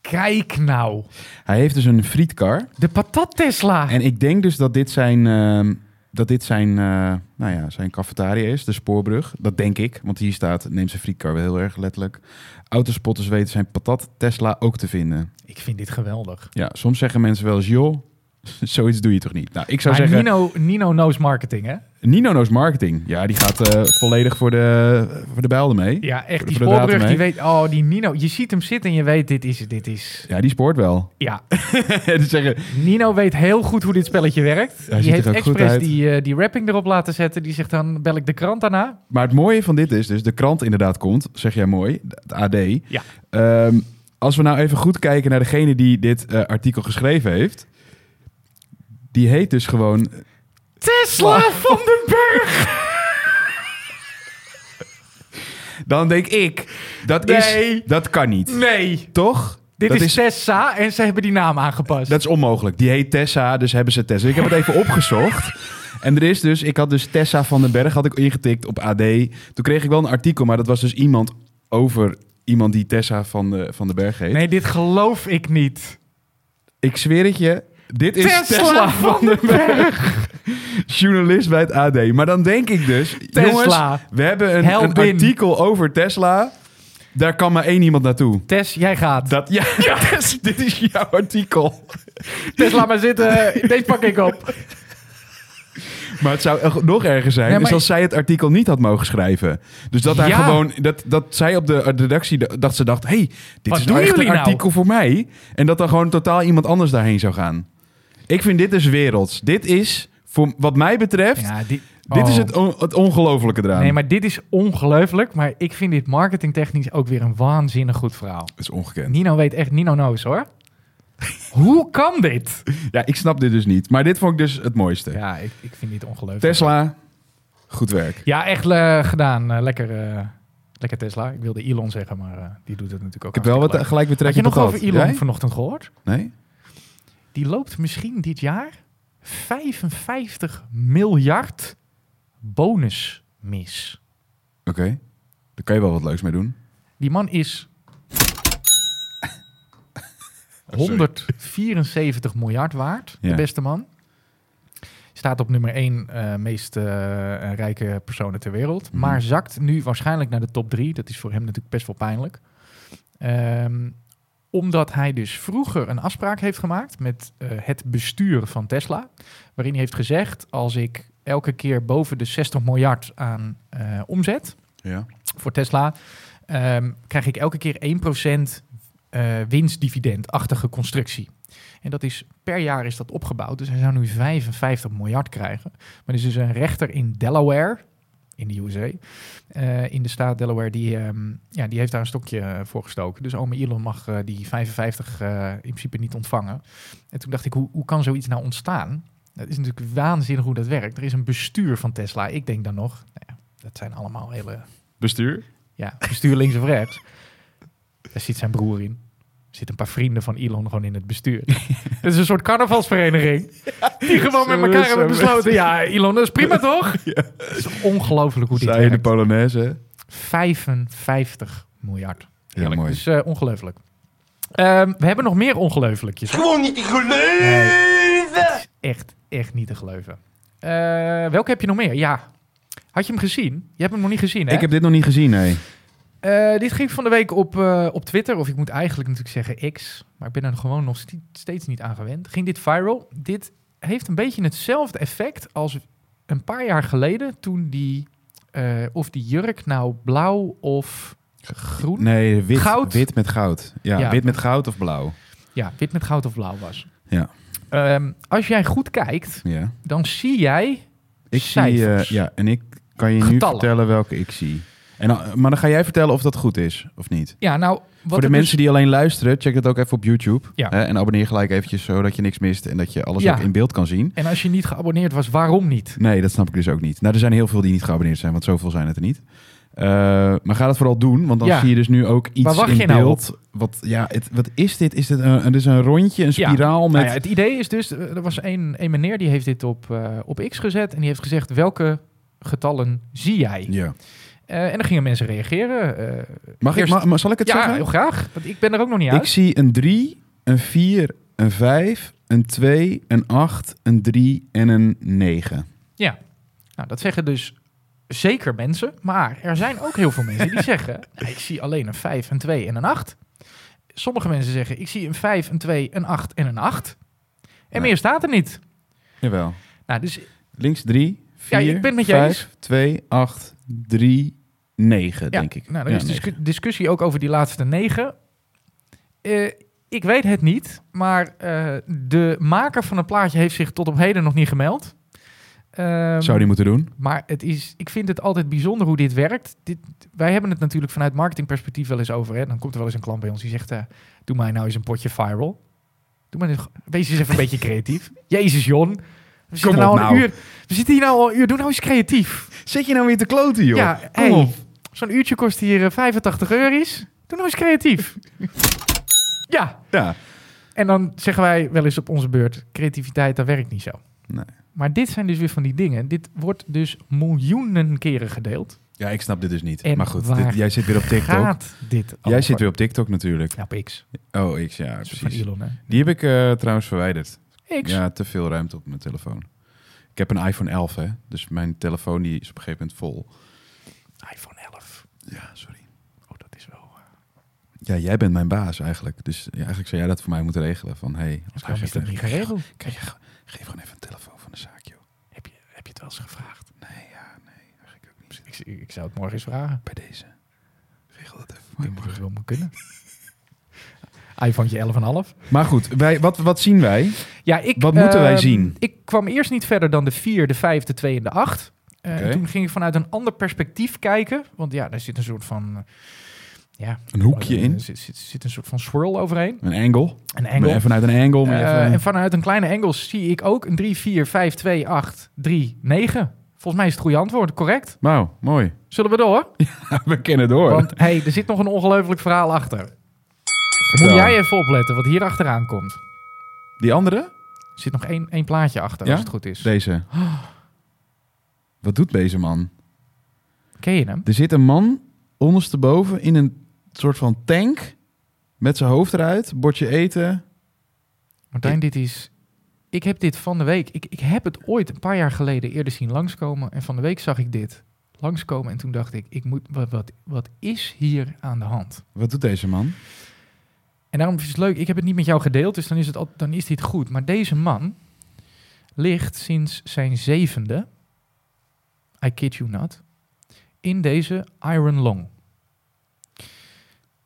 Speaker 1: Kijk nou.
Speaker 2: Hij heeft dus een frietkar.
Speaker 1: De patat Tesla.
Speaker 2: En ik denk dus dat dit zijn, ehm, dat dit zijn, eh, nou ja, zijn cafetaria is, de spoorbrug. Dat denk ik, want hier staat, neem zijn frietkar wel heel erg letterlijk. Autospotters weten zijn patat Tesla ook te vinden.
Speaker 1: Ik vind dit geweldig.
Speaker 2: Ja, soms zeggen mensen wel eens, joh, (laughs) zoiets doe je toch niet? Nou, ik zou
Speaker 1: Maar
Speaker 2: zeggen...
Speaker 1: Nino, Nino knows marketing, hè?
Speaker 2: Nino knows marketing. Ja, die gaat eh, volledig voor de, voor de bijl mee.
Speaker 1: Ja, echt.
Speaker 2: Voor
Speaker 1: Die
Speaker 2: voor
Speaker 1: spoorbrug, die weet... Oh, die Nino. Je ziet hem zitten en je weet, dit is... Dit is
Speaker 2: Ja, die spoort wel.
Speaker 1: ja, (laughs)
Speaker 2: zeggen,
Speaker 1: Nino weet heel goed hoe dit spelletje werkt.
Speaker 2: Hij
Speaker 1: die heeft expres die, eh, die wrapping erop laten zetten. Die zegt dan, bel ik de krant daarna.
Speaker 2: maar het mooie van dit is dus, de krant inderdaad komt, zeg jij mooi, het AD.
Speaker 1: Ja.
Speaker 2: Ehm, als we nou even goed kijken naar degene die dit eh, artikel geschreven heeft. Die heet dus gewoon...
Speaker 1: Tesla van den Berg!
Speaker 2: Dan denk ik, dat,
Speaker 1: Nee.
Speaker 2: is, dat kan niet.
Speaker 1: Nee,
Speaker 2: Toch?
Speaker 1: dit
Speaker 2: dat
Speaker 1: is, Tessa en ze hebben die naam aangepast.
Speaker 2: Dat is onmogelijk. Die heet Tessa, dus hebben ze Tessa. Ik heb het even opgezocht. En er is dus, ik had dus Tessa van den Berg had ik ingetikt op AD. Toen kreeg ik wel een artikel, maar dat was dus iemand over iemand die Tessa van de, van den Berg heet.
Speaker 1: Nee, dit geloof ik niet.
Speaker 2: Ik zweer het je, dit is
Speaker 1: Tesla
Speaker 2: Tesla,
Speaker 1: van
Speaker 2: den Berg. Journalist bij het AD. Maar dan denk ik dus,
Speaker 1: Tesla.
Speaker 2: jongens, we hebben een, artikel over Tesla. Daar kan maar één iemand naartoe.
Speaker 1: Tess, jij gaat.
Speaker 2: Dat, ja, (laughs) Tess, dit is jouw artikel.
Speaker 1: Tess, laat maar zitten. Deze pak ik op.
Speaker 2: Maar het zou nog erger zijn
Speaker 1: Ja,
Speaker 2: is als zij het artikel niet had mogen schrijven. Dus dat,
Speaker 1: Ja.
Speaker 2: gewoon, dat, dat zij op de redactie d- dat ze dacht... hey, dit
Speaker 1: Wat
Speaker 2: is nou echt een
Speaker 1: nou?
Speaker 2: artikel voor mij. En dat dan gewoon totaal iemand anders daarheen zou gaan. Ik vind dit dus werelds. Dit is, voor wat mij betreft...
Speaker 1: Ja, die,
Speaker 2: dit is
Speaker 1: oh.
Speaker 2: het, on- het ongelofelijke eraan.
Speaker 1: Nee, maar dit is ongelooflijk. Maar ik vind dit marketingtechnisch ook weer een waanzinnig goed verhaal.
Speaker 2: Dat is ongekend.
Speaker 1: Nino weet echt, Nino knows hoor. Hoe kan dit?
Speaker 2: Ja, ik snap dit dus niet. Maar dit vond ik dus het mooiste.
Speaker 1: Ja, ik, ik vind dit ongelooflijk.
Speaker 2: Tesla, goed werk.
Speaker 1: Ja, echt eh, gedaan. Eh, lekker, eh, lekker Tesla. Ik wilde Elon zeggen, maar eh, die doet het natuurlijk ook
Speaker 2: Ik heb wel wat
Speaker 1: hartstikke
Speaker 2: gelijk
Speaker 1: leuk. Had je nog over Elon
Speaker 2: Jij?
Speaker 1: vanochtend gehoord?
Speaker 2: Nee?
Speaker 1: Die loopt misschien dit jaar 55 miljard bonus mis.
Speaker 2: Oké. Daar kan je wel wat leuks mee doen.
Speaker 1: Die man is (laughs)
Speaker 2: sorry.
Speaker 1: 174 miljard waard,
Speaker 2: Ja.
Speaker 1: de beste man. Staat op nummer 1 meest eh, rijke personen ter wereld.
Speaker 2: Mhm.
Speaker 1: Maar zakt nu waarschijnlijk naar de top 3. Dat is voor hem natuurlijk best wel pijnlijk. Ehm, omdat hij dus vroeger een afspraak heeft gemaakt met eh, het bestuur van Tesla. Waarin hij heeft gezegd, als ik elke keer boven de 60 miljard aan eh, omzet
Speaker 2: Ja.
Speaker 1: voor Tesla, ehm, krijg ik elke keer 1% eh winstdividendachtige constructie. En dat is per jaar is dat opgebouwd. Dus hij zou nu 55 miljard krijgen. Maar er is dus een rechter in Delaware, in de USA, eh, in de staat Delaware, die, ehm, ja, die heeft daar een stokje eh, voor gestoken. Dus ome Elon mag eh, die 55 eh, in principe niet ontvangen. En toen dacht ik, hoe, hoe kan zoiets nou ontstaan? Dat is natuurlijk waanzinnig hoe dat werkt. Er is een bestuur van Tesla. Ik denk dan nog, nou ja, dat zijn allemaal hele
Speaker 2: Bestuur?
Speaker 1: ja, bestuur links of rechts. Daar zit zijn broer in. Er zitten een paar vrienden van Elon gewoon in het bestuur. (laughs) Het is een soort carnavalsvereniging. Die gewoon met elkaar hebben besloten. Ja, Elon, dat is prima (laughs) toch? Het is ongelooflijk hoe dit
Speaker 2: Zij in de. Polonaise. hè?
Speaker 1: 55 miljard.
Speaker 2: Ja, mooi.
Speaker 1: Dus eh, ongelooflijk. Ehm, we hebben nog meer ongelooflijkjes.
Speaker 3: Gewoon niet te geloven!
Speaker 1: Echt, echt niet te geloven. Eh, welke heb je nog meer? Ja. Had je hem gezien? Je hebt hem nog niet gezien, hè?
Speaker 2: Ik heb dit nog niet gezien, nee.
Speaker 1: Eh, dit ging van de week op, eh, op Twitter, of ik moet eigenlijk natuurlijk zeggen X, maar ik ben er gewoon nog steeds niet aan gewend. Ging dit viral? Dit heeft een beetje hetzelfde effect als een paar jaar geleden toen die, eh, of die jurk nou blauw of groen,
Speaker 2: Nee, wit,
Speaker 1: Goud?
Speaker 2: wit met goud. Ja,
Speaker 1: Ja.
Speaker 2: wit met goud of blauw.
Speaker 1: ja, wit met goud of blauw was.
Speaker 2: Ja.
Speaker 1: Ehm, als jij goed kijkt,
Speaker 2: Ja.
Speaker 1: dan zie jij
Speaker 2: Ik zie,
Speaker 1: cijfers.
Speaker 2: ja, en ik kan je nu vertellen welke ik zie. En, dan- maar dan ga jij vertellen of dat goed is of niet.
Speaker 1: Ja, nou, wat
Speaker 2: Voor de
Speaker 1: dus-
Speaker 2: mensen die alleen luisteren, check het ook even op YouTube.
Speaker 1: Ja.
Speaker 2: Hè, en abonneer gelijk eventjes zodat je niks mist en dat je alles
Speaker 1: Ja.
Speaker 2: ook in beeld kan zien.
Speaker 1: En als je niet geabonneerd was, waarom niet?
Speaker 2: Nee, dat snap ik dus ook niet. Nou, er zijn heel veel die niet geabonneerd zijn, want zoveel zijn het er niet. Eh, maar ga dat vooral doen, want dan
Speaker 1: Ja.
Speaker 2: zie je dus nu ook iets
Speaker 1: Waar wacht
Speaker 2: in
Speaker 1: je nou
Speaker 2: beeld. wat, ja, het, wat is dit? Is dit een, het is een rondje, een spiraal met...
Speaker 1: Nou ja, het idee is dus, eh, er was een, een meneer die heeft dit op, eh, op X gezet en die heeft gezegd welke getallen zie jij?
Speaker 2: Ja.
Speaker 1: Eh, en dan gingen mensen reageren. eh,
Speaker 2: Mag ik, zal ik het
Speaker 1: ja,
Speaker 2: zeggen?
Speaker 1: heel graag. Want ik ben er ook nog niet
Speaker 2: Ik
Speaker 1: uit.
Speaker 2: zie een 3, een 4, een 5, een 2, een 8, een 3 en een 9.
Speaker 1: Ja, nou, dat zeggen dus zeker mensen. Maar er zijn ook heel veel mensen die (laughs) zeggen, "Nou, ik zie alleen een 5, een 2 en een 8. Sommige mensen zeggen, ik zie een 5, een 2, een 8 en een 8. En meer staat er niet.
Speaker 2: Jawel.
Speaker 1: Nou, dus
Speaker 2: Links 3,
Speaker 1: Ja,
Speaker 2: 4,
Speaker 1: ik ben het met je
Speaker 2: 5, 2, 8, 3, 9,
Speaker 1: Ja,
Speaker 2: denk ik.
Speaker 1: Nou, er
Speaker 2: Ja,
Speaker 1: is discu-
Speaker 2: negen.
Speaker 1: discussie ook over die laatste negen. Eh, ik weet het niet, maar eh, de maker van het plaatje heeft zich tot op heden nog niet gemeld. Ehm,
Speaker 2: Zou die moeten doen?
Speaker 1: Maar het is, ik vind het altijd bijzonder hoe dit werkt. Dit, wij hebben het natuurlijk vanuit marketingperspectief wel eens over. Hè? Dan komt er wel eens een klant bij ons die zegt... eh, doe mij nou eens een potje viral. Doe maar eens, wees eens even een beetje (laughs) creatief. Jezus, Jon. We zitten, nou al een
Speaker 2: nou.
Speaker 1: uur, we zitten hier nou al een uur. Doe nou eens creatief.
Speaker 2: Zit je nou weer te kloten, joh?
Speaker 1: Ja,
Speaker 2: Kom
Speaker 1: hey,
Speaker 2: op.
Speaker 1: zo'n uurtje kost hier eh, 85 euro's. Doe nou eens creatief. (laughs) ja,
Speaker 2: Ja.
Speaker 1: en dan zeggen wij wel eens op onze beurt... creativiteit, dat werkt niet zo.
Speaker 2: Nee.
Speaker 1: Maar dit zijn dus weer van die dingen. Dit wordt dus miljoenen keren gedeeld.
Speaker 2: ja, ik snap dit dus niet.
Speaker 1: En
Speaker 2: maar goed,
Speaker 1: waar
Speaker 2: dit- jij zit weer op TikTok.
Speaker 1: Gaat dit
Speaker 2: Jij
Speaker 1: over?
Speaker 2: zit weer op TikTok natuurlijk.
Speaker 1: Ja, op X.
Speaker 2: Oh, ik, ja,
Speaker 1: Dat is van
Speaker 2: precies.
Speaker 1: Elon, hè?
Speaker 2: Die heb ik eh, trouwens verwijderd.
Speaker 1: X.
Speaker 2: Ja, te veel ruimte op mijn telefoon. Ik heb een iPhone 11, hè. Dus mijn telefoon die is op een gegeven moment vol.
Speaker 1: iPhone 11.
Speaker 2: Ja, sorry.
Speaker 1: Oh, dat is wel... eh,
Speaker 2: Ja, jij bent mijn baas eigenlijk. Dus ja, eigenlijk zou jij dat voor mij moeten regelen. Van, hey, als
Speaker 1: waarom is dat niet geregeld?
Speaker 2: Geef gewoon even een telefoon van de zaak, joh.
Speaker 1: Heb je, heb je het wel eens gevraagd?
Speaker 2: Nee, ja, nee, eigenlijk ook niet.
Speaker 1: Ik, ik zou het morgen eens vragen.
Speaker 2: Bij deze. Regel dat even.
Speaker 1: Ik het wel moet kunnen. (laughs) iPhone 11,5.
Speaker 2: Maar goed, wij, wat, wat zien wij?
Speaker 1: Ja, ik,
Speaker 2: Wat moeten wij
Speaker 1: ehm,
Speaker 2: zien?
Speaker 1: Ik kwam eerst niet verder dan de 4, de 5, de 2 en de 8. Eh, en Toen ging ik vanuit een ander perspectief kijken. Want ja, daar zit een soort van... eh, ja,
Speaker 2: Een hoekje
Speaker 1: eh,
Speaker 2: in?
Speaker 1: Er zit, zit, zit een soort van swirl overheen.
Speaker 2: Een angle?
Speaker 1: Een angle.
Speaker 2: En vanuit een angle.
Speaker 1: Eh,
Speaker 2: even-
Speaker 1: en vanuit een kleine angle zie ik ook een 3, 4, 5, 2, 8, 3, 9. Volgens mij is het goede antwoord, correct?
Speaker 2: Wauw, mooi.
Speaker 1: Zullen we door? (laughs)
Speaker 2: we kennen door.
Speaker 1: Want hey, er zit nog een ongelooflijk verhaal achter.
Speaker 2: Vertel.
Speaker 1: Moet jij even opletten wat hier achteraan komt.
Speaker 2: Die andere?
Speaker 1: Er zit nog één, één plaatje achter,
Speaker 2: Ja?
Speaker 1: als het goed is.
Speaker 2: Deze. (gasps) Wat doet deze man?
Speaker 1: Ken je hem?
Speaker 2: Er zit een man ondersteboven in een soort van tank met zijn hoofd eruit, bordje eten.
Speaker 1: Martijn, dit is... Ik heb dit van de week... Ik, ik heb het ooit een paar jaar geleden eerder zien langskomen. En van de week zag ik dit langskomen. En toen dacht ik, ik moet, wat, wat, wat is hier aan de hand?
Speaker 2: Wat doet deze man?
Speaker 1: En daarom is het leuk, ik heb het niet met jou gedeeld, dus dan is, het, al- dan is dit goed. Maar deze man ligt sinds zijn zevende, I kid you not, in deze Iron Long.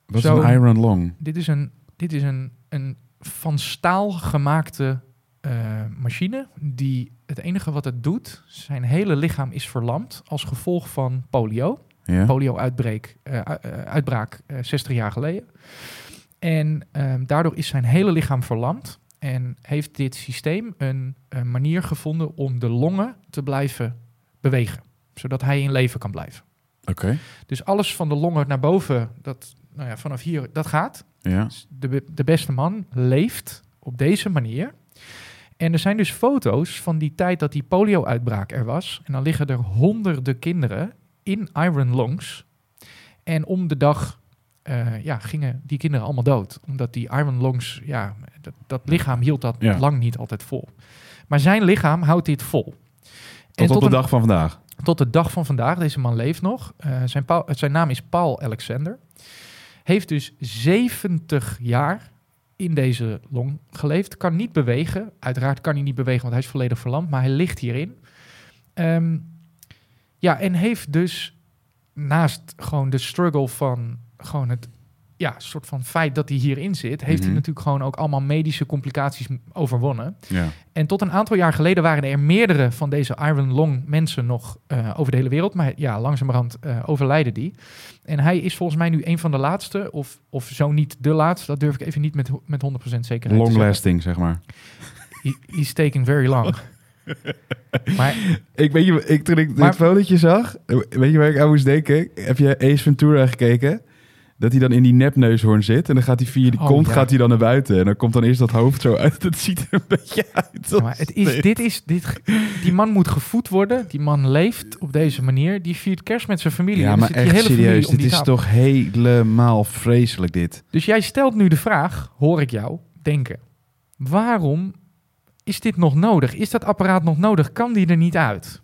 Speaker 2: Wat
Speaker 1: Zo-
Speaker 2: is een Iron Long?
Speaker 1: Dit is een, dit is een, een van staal gemaakte eh, machine die het enige wat het doet, zijn hele lichaam is verlamd als gevolg van polio.
Speaker 2: Ja?
Speaker 1: polio-uitbraak eh, eh, uitbraak eh, 60 jaar geleden. En ehm, daardoor is zijn hele lichaam verlamd. En heeft dit systeem een, een manier gevonden om de longen te blijven bewegen. Zodat hij in leven kan blijven.
Speaker 2: Oké.
Speaker 1: Dus alles van de longen naar boven, dat, nou ja, vanaf hier, dat gaat.
Speaker 2: Ja.
Speaker 1: Dus De, de beste man leeft op deze manier. En er zijn dus foto's van die tijd dat die polio-uitbraak er was. En dan liggen er honderden kinderen in iron lungs. En om de dag eh, ja, gingen die kinderen allemaal dood. Omdat die iron lungs, ja, dat, dat lichaam hield dat
Speaker 2: Ja.
Speaker 1: lang niet altijd vol. Maar zijn lichaam houdt dit vol.
Speaker 2: Tot op de
Speaker 1: een-
Speaker 2: dag van vandaag.
Speaker 1: Tot de dag van vandaag, deze man leeft nog. Eh, zijn, zijn naam is Paul Alexander. Heeft dus 70 jaar in deze long geleefd. Kan niet bewegen. Uiteraard kan hij niet bewegen, want hij is volledig verlamd. Maar hij ligt hierin. Ehm, ja, en heeft dus naast gewoon de struggle van gewoon het ja, soort van feit dat hij hierin zit, heeft
Speaker 2: Mhm.
Speaker 1: hij natuurlijk gewoon ook allemaal medische complicaties overwonnen.
Speaker 2: Ja.
Speaker 1: En tot een aantal jaar geleden waren er meerdere van deze Iron Long mensen nog eh, over de hele wereld. Maar ja, langzamerhand eh, overlijden die. En hij is volgens mij nu een van de laatste, of, of zo niet de laatste. Dat durf ik even niet met, met 100% zekerheid te
Speaker 2: Long lasting, zeg maar.
Speaker 1: He, he's taking very long. (laughs) maar
Speaker 2: Ik weet je, ik, toen ik
Speaker 1: Maar-
Speaker 2: dit fotootje zag, weet je waar ik aan moest denken? Heb je Ace Ventura gekeken? Dat hij dan in die nepneushoorn zit en dan gaat hij via die
Speaker 1: Oh,
Speaker 2: kont
Speaker 1: ja.
Speaker 2: gaat hij dan naar buiten. En dan komt dan eerst dat hoofd zo uit. (laughs) Dat ziet er een beetje uit.
Speaker 1: Ja, maar het is, dit is, dit, die man moet gevoed worden. Die man leeft op deze manier. Die viert kerst met zijn familie.
Speaker 2: Ja, maar echt serieus. Dit is
Speaker 1: tafel.
Speaker 2: toch helemaal vreselijk dit.
Speaker 1: Dus jij stelt nu de vraag, hoor ik jou denken. Waarom is dit nog nodig? Is dat apparaat nog nodig? Kan die er niet uit?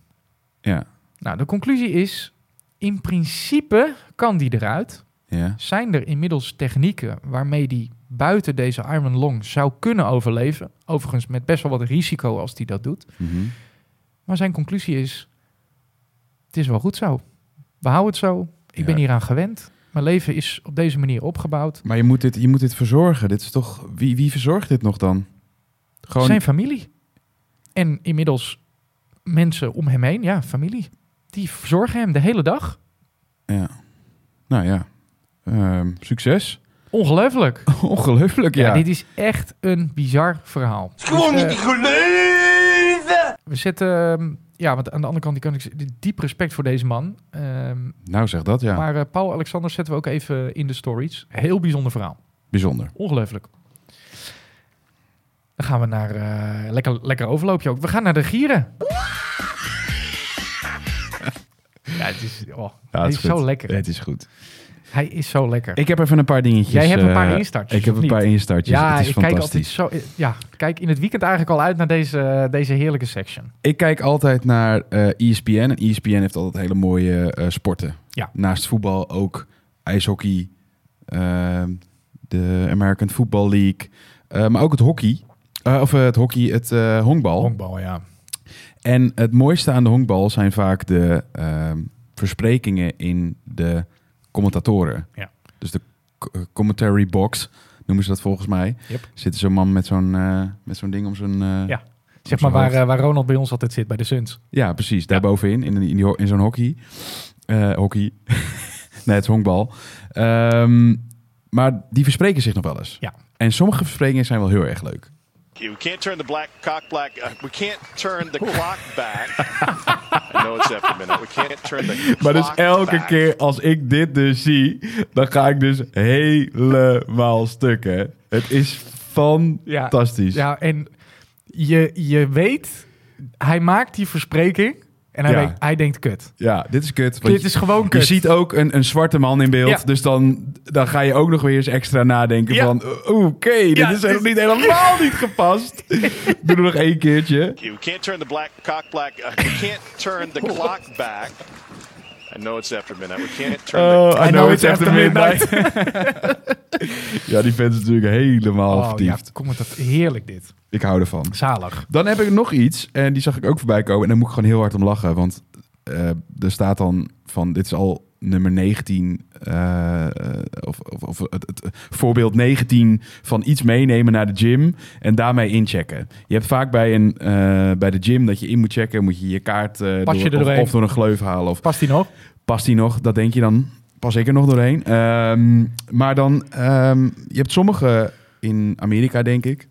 Speaker 2: Ja.
Speaker 1: Nou, de conclusie is, in principe kan die eruit.
Speaker 2: Ja.
Speaker 1: Zijn er inmiddels technieken waarmee die buiten deze Iron Long zou kunnen overleven? Overigens met best wel wat risico als die dat doet.
Speaker 2: Mhm.
Speaker 1: Maar zijn conclusie is: het is wel goed zo. We houden het zo. Ik
Speaker 2: Ja.
Speaker 1: ben hieraan gewend. Mijn leven is op deze manier opgebouwd.
Speaker 2: Maar je moet, dit, je moet dit verzorgen. Dit is toch... Wie, wie verzorgt dit nog dan? Gewoon...
Speaker 1: Zijn familie. En inmiddels mensen om hem heen, ja, familie. Die verzorgen hem de hele dag.
Speaker 2: Ja. Nou ja. Ehm, succes.
Speaker 1: Ongelooflijk. (laughs)
Speaker 2: Ongelooflijk,
Speaker 1: Ja.
Speaker 2: ja.
Speaker 1: dit is echt een bizar verhaal.
Speaker 3: is gewoon
Speaker 1: Dus,
Speaker 3: niet
Speaker 1: eh,
Speaker 3: te geloven!
Speaker 1: we zetten, ehm, ja, want aan de andere kant kan ik diep respect voor deze man. Ehm,
Speaker 2: Nou, zeg dat, ja.
Speaker 1: Maar eh, Paul Alexander zetten we ook even in de stories. Heel bijzonder verhaal.
Speaker 2: Bijzonder.
Speaker 1: Ongelooflijk. Dan gaan we naar eh, lekker, lekker overloopje ook. We gaan naar de gieren. (laughs) Ja, het is, oh,
Speaker 2: Ja,
Speaker 1: hij is, zo lekker.
Speaker 2: Het is goed.
Speaker 1: Hij is zo lekker.
Speaker 2: Ik heb even een paar dingetjes.
Speaker 1: Jij hebt een paar
Speaker 2: eh,
Speaker 1: instartjes,
Speaker 2: Ik heb een paar instartjes.
Speaker 1: ja,
Speaker 2: het is
Speaker 1: ik kijk altijd zo. Ja, kijk in het weekend eigenlijk al uit naar deze, deze heerlijke section.
Speaker 2: Ik kijk altijd naar eh ESPN. En ESPN heeft altijd hele mooie eh, sporten.
Speaker 1: Ja.
Speaker 2: Naast voetbal ook ijshockey, ehm, de American Football League, maar ook het hockey. Of het hockey, het honkbal.
Speaker 1: Honkbal, ja.
Speaker 2: En het mooiste aan de honkbal zijn vaak de ehm, versprekingen in de commentatoren.
Speaker 1: Ja.
Speaker 2: Dus de eh, commentary box noemen ze dat volgens mij.
Speaker 1: Yep.
Speaker 2: Zit zo'n man met zo'n eh, met zo'n ding om zijn... eh,
Speaker 1: Ja. Zeg maar waar, waar Ronald bij ons altijd zit, bij de Suns.
Speaker 2: Ja, precies. Daarbovenin, in, in, die in zo'n hockey. Hockey. (laughs) nee, het is honkbal. Ehm, maar die verspreken zich nog wel eens.
Speaker 1: Ja.
Speaker 2: En sommige versprekingen zijn wel heel erg leuk.
Speaker 4: We can't turn the black cock black. Uh, we can't turn the clock back. I know it's after midnight. We can't turn the (laughs)
Speaker 2: Maar dus
Speaker 4: clock
Speaker 2: elke
Speaker 4: back.
Speaker 2: keer als ik dit dus zie, dan ga ik dus helemaal stuk, hè. Het is fantastisch.
Speaker 1: Ja, en je, je weet, hij maakt die verspreking. En hij,
Speaker 2: Ja.
Speaker 1: denkt, hij denkt, kut.
Speaker 2: Ja, dit is kut. want
Speaker 1: Dit is gewoon
Speaker 2: Je
Speaker 1: kut.
Speaker 2: ziet ook een, een zwarte man in beeld.
Speaker 1: Ja.
Speaker 2: Dus dan, dan ga je ook nog weer eens extra nadenken
Speaker 1: Ja.
Speaker 2: van... Oké, dit
Speaker 1: Ja,
Speaker 2: is niet helemaal niet gepast. (laughs) Doe er nog één keertje.
Speaker 4: We can't turn the black cock black. Uh, we can't turn the clock back. I know it's after midnight. We can't turn
Speaker 2: Oh,
Speaker 4: the.
Speaker 2: I know it's after midnight. (laughs) ja, die vent is natuurlijk helemaal
Speaker 1: Oh, ja, kom het dat heerlijk dit.
Speaker 2: Ik hou ervan.
Speaker 1: Zalig.
Speaker 2: Dan heb ik nog iets. En die zag ik ook voorbij komen. En daar moet ik gewoon heel hard om lachen. Want eh, er staat dan van... Dit is al nummer 19... eh, of of, of het, het voorbeeld 19 van iets meenemen naar de gym en daarmee inchecken. Je hebt vaak bij, een, eh, bij de gym dat je in moet checken, moet je je kaart
Speaker 1: Pas je
Speaker 2: door, of, of door een gleuf halen. Of
Speaker 1: Past die nog?
Speaker 2: past die nog? Dat denk je dan. Pas ik er nog doorheen. Ehm, maar dan, ehm, je hebt sommige in Amerika, denk ik.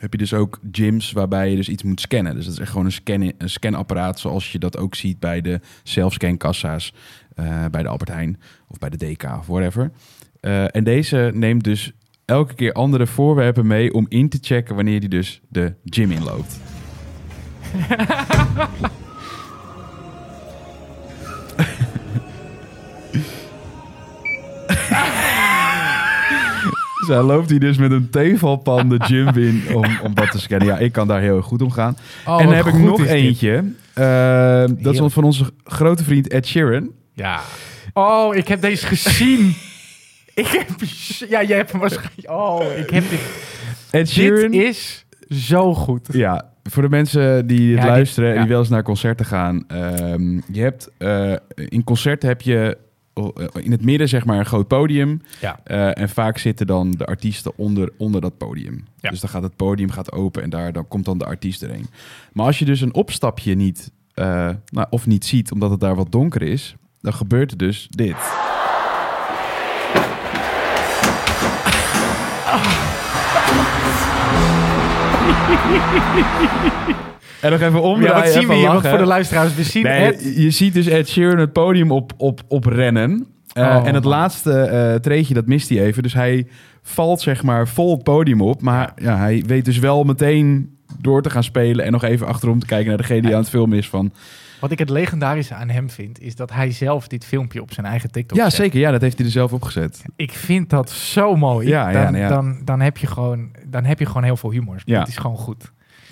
Speaker 2: Heb je dus ook gyms waarbij je dus iets moet scannen. Dus dat is echt gewoon een, scan, een scanapparaat zoals je dat ook ziet bij de self-scan-kassa's. eh, bij de Albert Heijn of bij de DK of whatever. Eh, en deze neemt dus elke keer andere voorwerpen mee om in te checken wanneer die dus de gym inloopt. (laughs) Zo loopt hij dus met een tevalpan de gym in om, om dat te scannen. Ja, ik kan daar heel erg goed om gaan.
Speaker 1: Oh,
Speaker 2: en dan heb ik nog eentje. Eh, dat is van onze grote vriend Ed Sheeran.
Speaker 1: Ja. Oh, ik heb deze gezien. (laughs) ik heb... Ja, jij hebt hem waarschijnlijk... Oh, ik heb dit...
Speaker 2: Ed Sheeran.
Speaker 1: Dit is zo goed.
Speaker 2: Ja, voor de mensen die
Speaker 1: Ja, die-
Speaker 2: luisteren en
Speaker 1: ja.
Speaker 2: die wel eens naar concerten gaan. ehm, je hebt, eh, in concerten heb je in het midden zeg maar een groot podium.
Speaker 1: Ja.
Speaker 2: Eh, en vaak zitten dan de artiesten onder, onder dat podium.
Speaker 1: Ja.
Speaker 2: Dus dan gaat het podium gaat open en daar dan komt dan de artiest erheen. Maar als je dus een opstapje niet, eh, nou, of niet ziet omdat het daar wat donker is, dan gebeurt er dus dit. (laughs) En nog even omdraaien.
Speaker 1: Ja, wat zien we hier?
Speaker 2: Lachen.
Speaker 1: voor de luisteraars, we zien
Speaker 2: Nee, je ziet dus Ed Sheeran het podium op, op, op rennen. Eh,
Speaker 1: Oh,
Speaker 2: en het
Speaker 1: man.
Speaker 2: laatste eh treedje, dat mist hij even. Dus hij valt zeg maar vol het podium op. Maar ja. hij weet dus wel meteen door te gaan spelen... en nog even achterom te kijken naar degene die aan het filmen is van...
Speaker 1: Wat ik het legendarische aan hem vind, is dat hij zelf dit filmpje op zijn eigen TikTok
Speaker 2: Ja,
Speaker 1: zet.
Speaker 2: zeker. Ja, dat heeft hij er zelf opgezet.
Speaker 1: Ik vind dat zo mooi.
Speaker 2: Ja, ja,
Speaker 1: dan,
Speaker 2: nou ja.
Speaker 1: Dan, dan, heb je gewoon, dan heb je gewoon heel veel humor.
Speaker 2: Ja.
Speaker 1: Het is gewoon goed.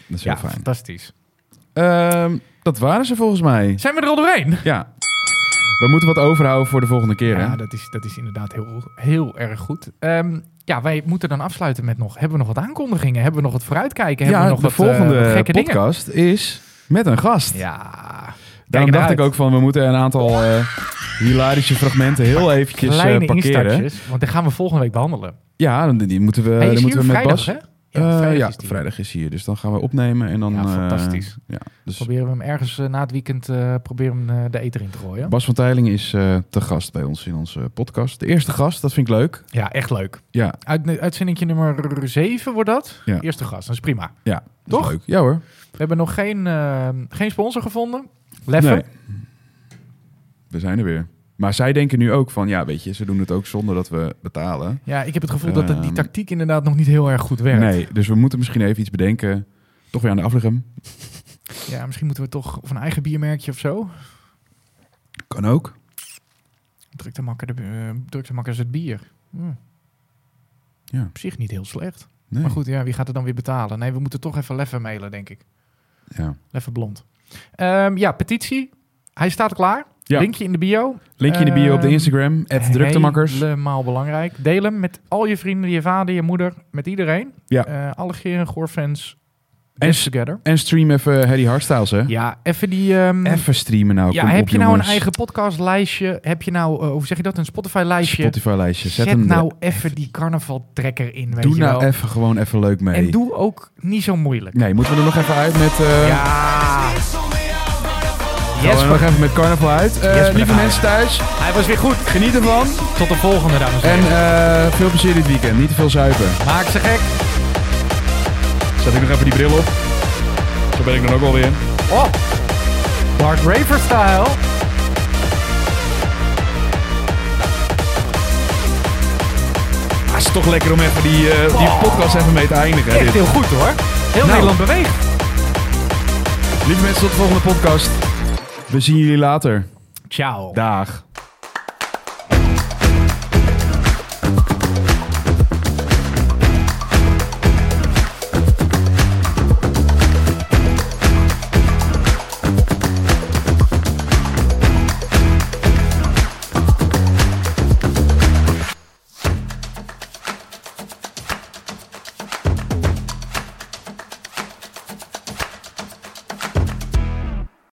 Speaker 2: Dat is
Speaker 1: Ja,
Speaker 2: fijn.
Speaker 1: fantastisch.
Speaker 2: Ehm, dat waren ze volgens mij.
Speaker 1: Zijn we er al doorheen?
Speaker 2: Ja. We moeten wat overhouden voor de volgende keer, hè?
Speaker 1: Ja, dat is, dat is inderdaad heel, heel erg goed. Ehm, ja, wij moeten dan afsluiten met nog... Hebben we nog wat aankondigingen? Hebben we nog wat vooruitkijken? Hebben
Speaker 2: Ja,
Speaker 1: we nog
Speaker 2: de
Speaker 1: wat, eh,
Speaker 2: volgende
Speaker 1: wat gekke dingen?
Speaker 2: podcast is met een gast.
Speaker 1: Ja.
Speaker 2: Daarom dacht ik ook van, we moeten een aantal eh, hilarische fragmenten heel eventjes
Speaker 1: Kleine
Speaker 2: parkeren.
Speaker 1: want die gaan we volgende week behandelen.
Speaker 2: Ja, dan, die moeten we,
Speaker 1: is
Speaker 2: moeten we met Bas.
Speaker 1: hè?
Speaker 2: Eh,
Speaker 1: Ja,
Speaker 2: Ja,
Speaker 1: vrijdag is
Speaker 2: hier. Dus dan gaan we opnemen en dan...
Speaker 1: Ja,
Speaker 2: eh,
Speaker 1: fantastisch.
Speaker 2: ja, dus
Speaker 1: Proberen we hem ergens eh, na het weekend eh, proberen hem, eh, de eter in te gooien.
Speaker 2: Bas van Teiling is eh, te gast bij ons in onze podcast. De eerste gast, dat vind ik leuk.
Speaker 1: Ja, echt leuk.
Speaker 2: Ja,
Speaker 1: Uit, uitzendingje nummer 7 wordt dat.
Speaker 2: Ja.
Speaker 1: Eerste gast, dat is prima.
Speaker 2: ja
Speaker 1: Toch?
Speaker 2: is leuk. Ja hoor.
Speaker 1: We hebben nog geen, eh, geen sponsor gevonden. Leffe.
Speaker 2: Nee. We zijn er weer. Maar zij denken nu ook van, ja weet je, ze doen het ook zonder dat we betalen.
Speaker 1: Ja, ik heb het gevoel dat die
Speaker 2: Ehm,
Speaker 1: tactiek inderdaad nog niet heel erg goed werkt.
Speaker 2: Nee, dus we moeten misschien even iets bedenken. Toch weer aan de afleggen.
Speaker 1: Ja, misschien moeten we toch of een eigen biermerkje of zo.
Speaker 2: Kan ook.
Speaker 1: Makker, de, eh, makker is het bier. Hm.
Speaker 2: Ja.
Speaker 1: Op zich niet heel slecht.
Speaker 2: Nee.
Speaker 1: Maar goed, ja, wie gaat het dan weer betalen? Nee, we moeten toch even Leffe mailen, denk ik.
Speaker 2: Ja.
Speaker 1: Leffe Blond. Ehm, ja, petitie. Hij staat klaar.
Speaker 2: Ja.
Speaker 1: Linkje in de bio.
Speaker 2: Linkje in de bio op de
Speaker 1: Ehm,
Speaker 2: Instagram. Druktemakkers.
Speaker 1: Helemaal belangrijk. Deel hem met al je vrienden, je vader, je moeder, met iedereen.
Speaker 2: Ja.
Speaker 1: Eh, alle Geer en Goor fans.
Speaker 2: En
Speaker 1: together.
Speaker 2: En stream even Harry Hardstyles, hè?
Speaker 1: Ja, even die... ehm,
Speaker 2: Even streamen nou.
Speaker 1: ja, heb
Speaker 2: op,
Speaker 1: je nou
Speaker 2: jongens.
Speaker 1: een eigen podcastlijstje? Heb je nou, eh, hoe zeg je dat, een Spotify-lijstje?
Speaker 2: Spotify-lijstje. Zet,
Speaker 1: Zet
Speaker 2: hem
Speaker 1: nou even die carnaval-trekker in, weet
Speaker 2: Doe
Speaker 1: je
Speaker 2: nou
Speaker 1: wel.
Speaker 2: even gewoon even leuk mee.
Speaker 1: En doe ook niet zo moeilijk.
Speaker 2: Nee, moeten we er nog even uit met... eh Gaan we nog even met carnaval uit. Eh, lieve mensen thuis,
Speaker 1: hij was weer goed.
Speaker 2: geniet ervan.
Speaker 1: Tot de volgende, dames en
Speaker 2: En
Speaker 1: heren.
Speaker 2: eh, veel plezier dit weekend. Niet te veel zuipen.
Speaker 1: Maak ze gek.
Speaker 2: Zet ik nog even die bril op. Zo ben ik dan ook alweer.
Speaker 1: Oh, Bart Raver style.
Speaker 2: Ah, het is toch lekker om even die, eh, die
Speaker 1: Oh.
Speaker 2: podcast even mee te eindigen.
Speaker 1: Echt
Speaker 2: dit.
Speaker 1: heel goed hoor. Heel
Speaker 2: Nou.
Speaker 1: Nederland beweegt.
Speaker 2: Lieve mensen, tot de volgende podcast. We zien jullie later.
Speaker 1: Ciao.
Speaker 2: Dag.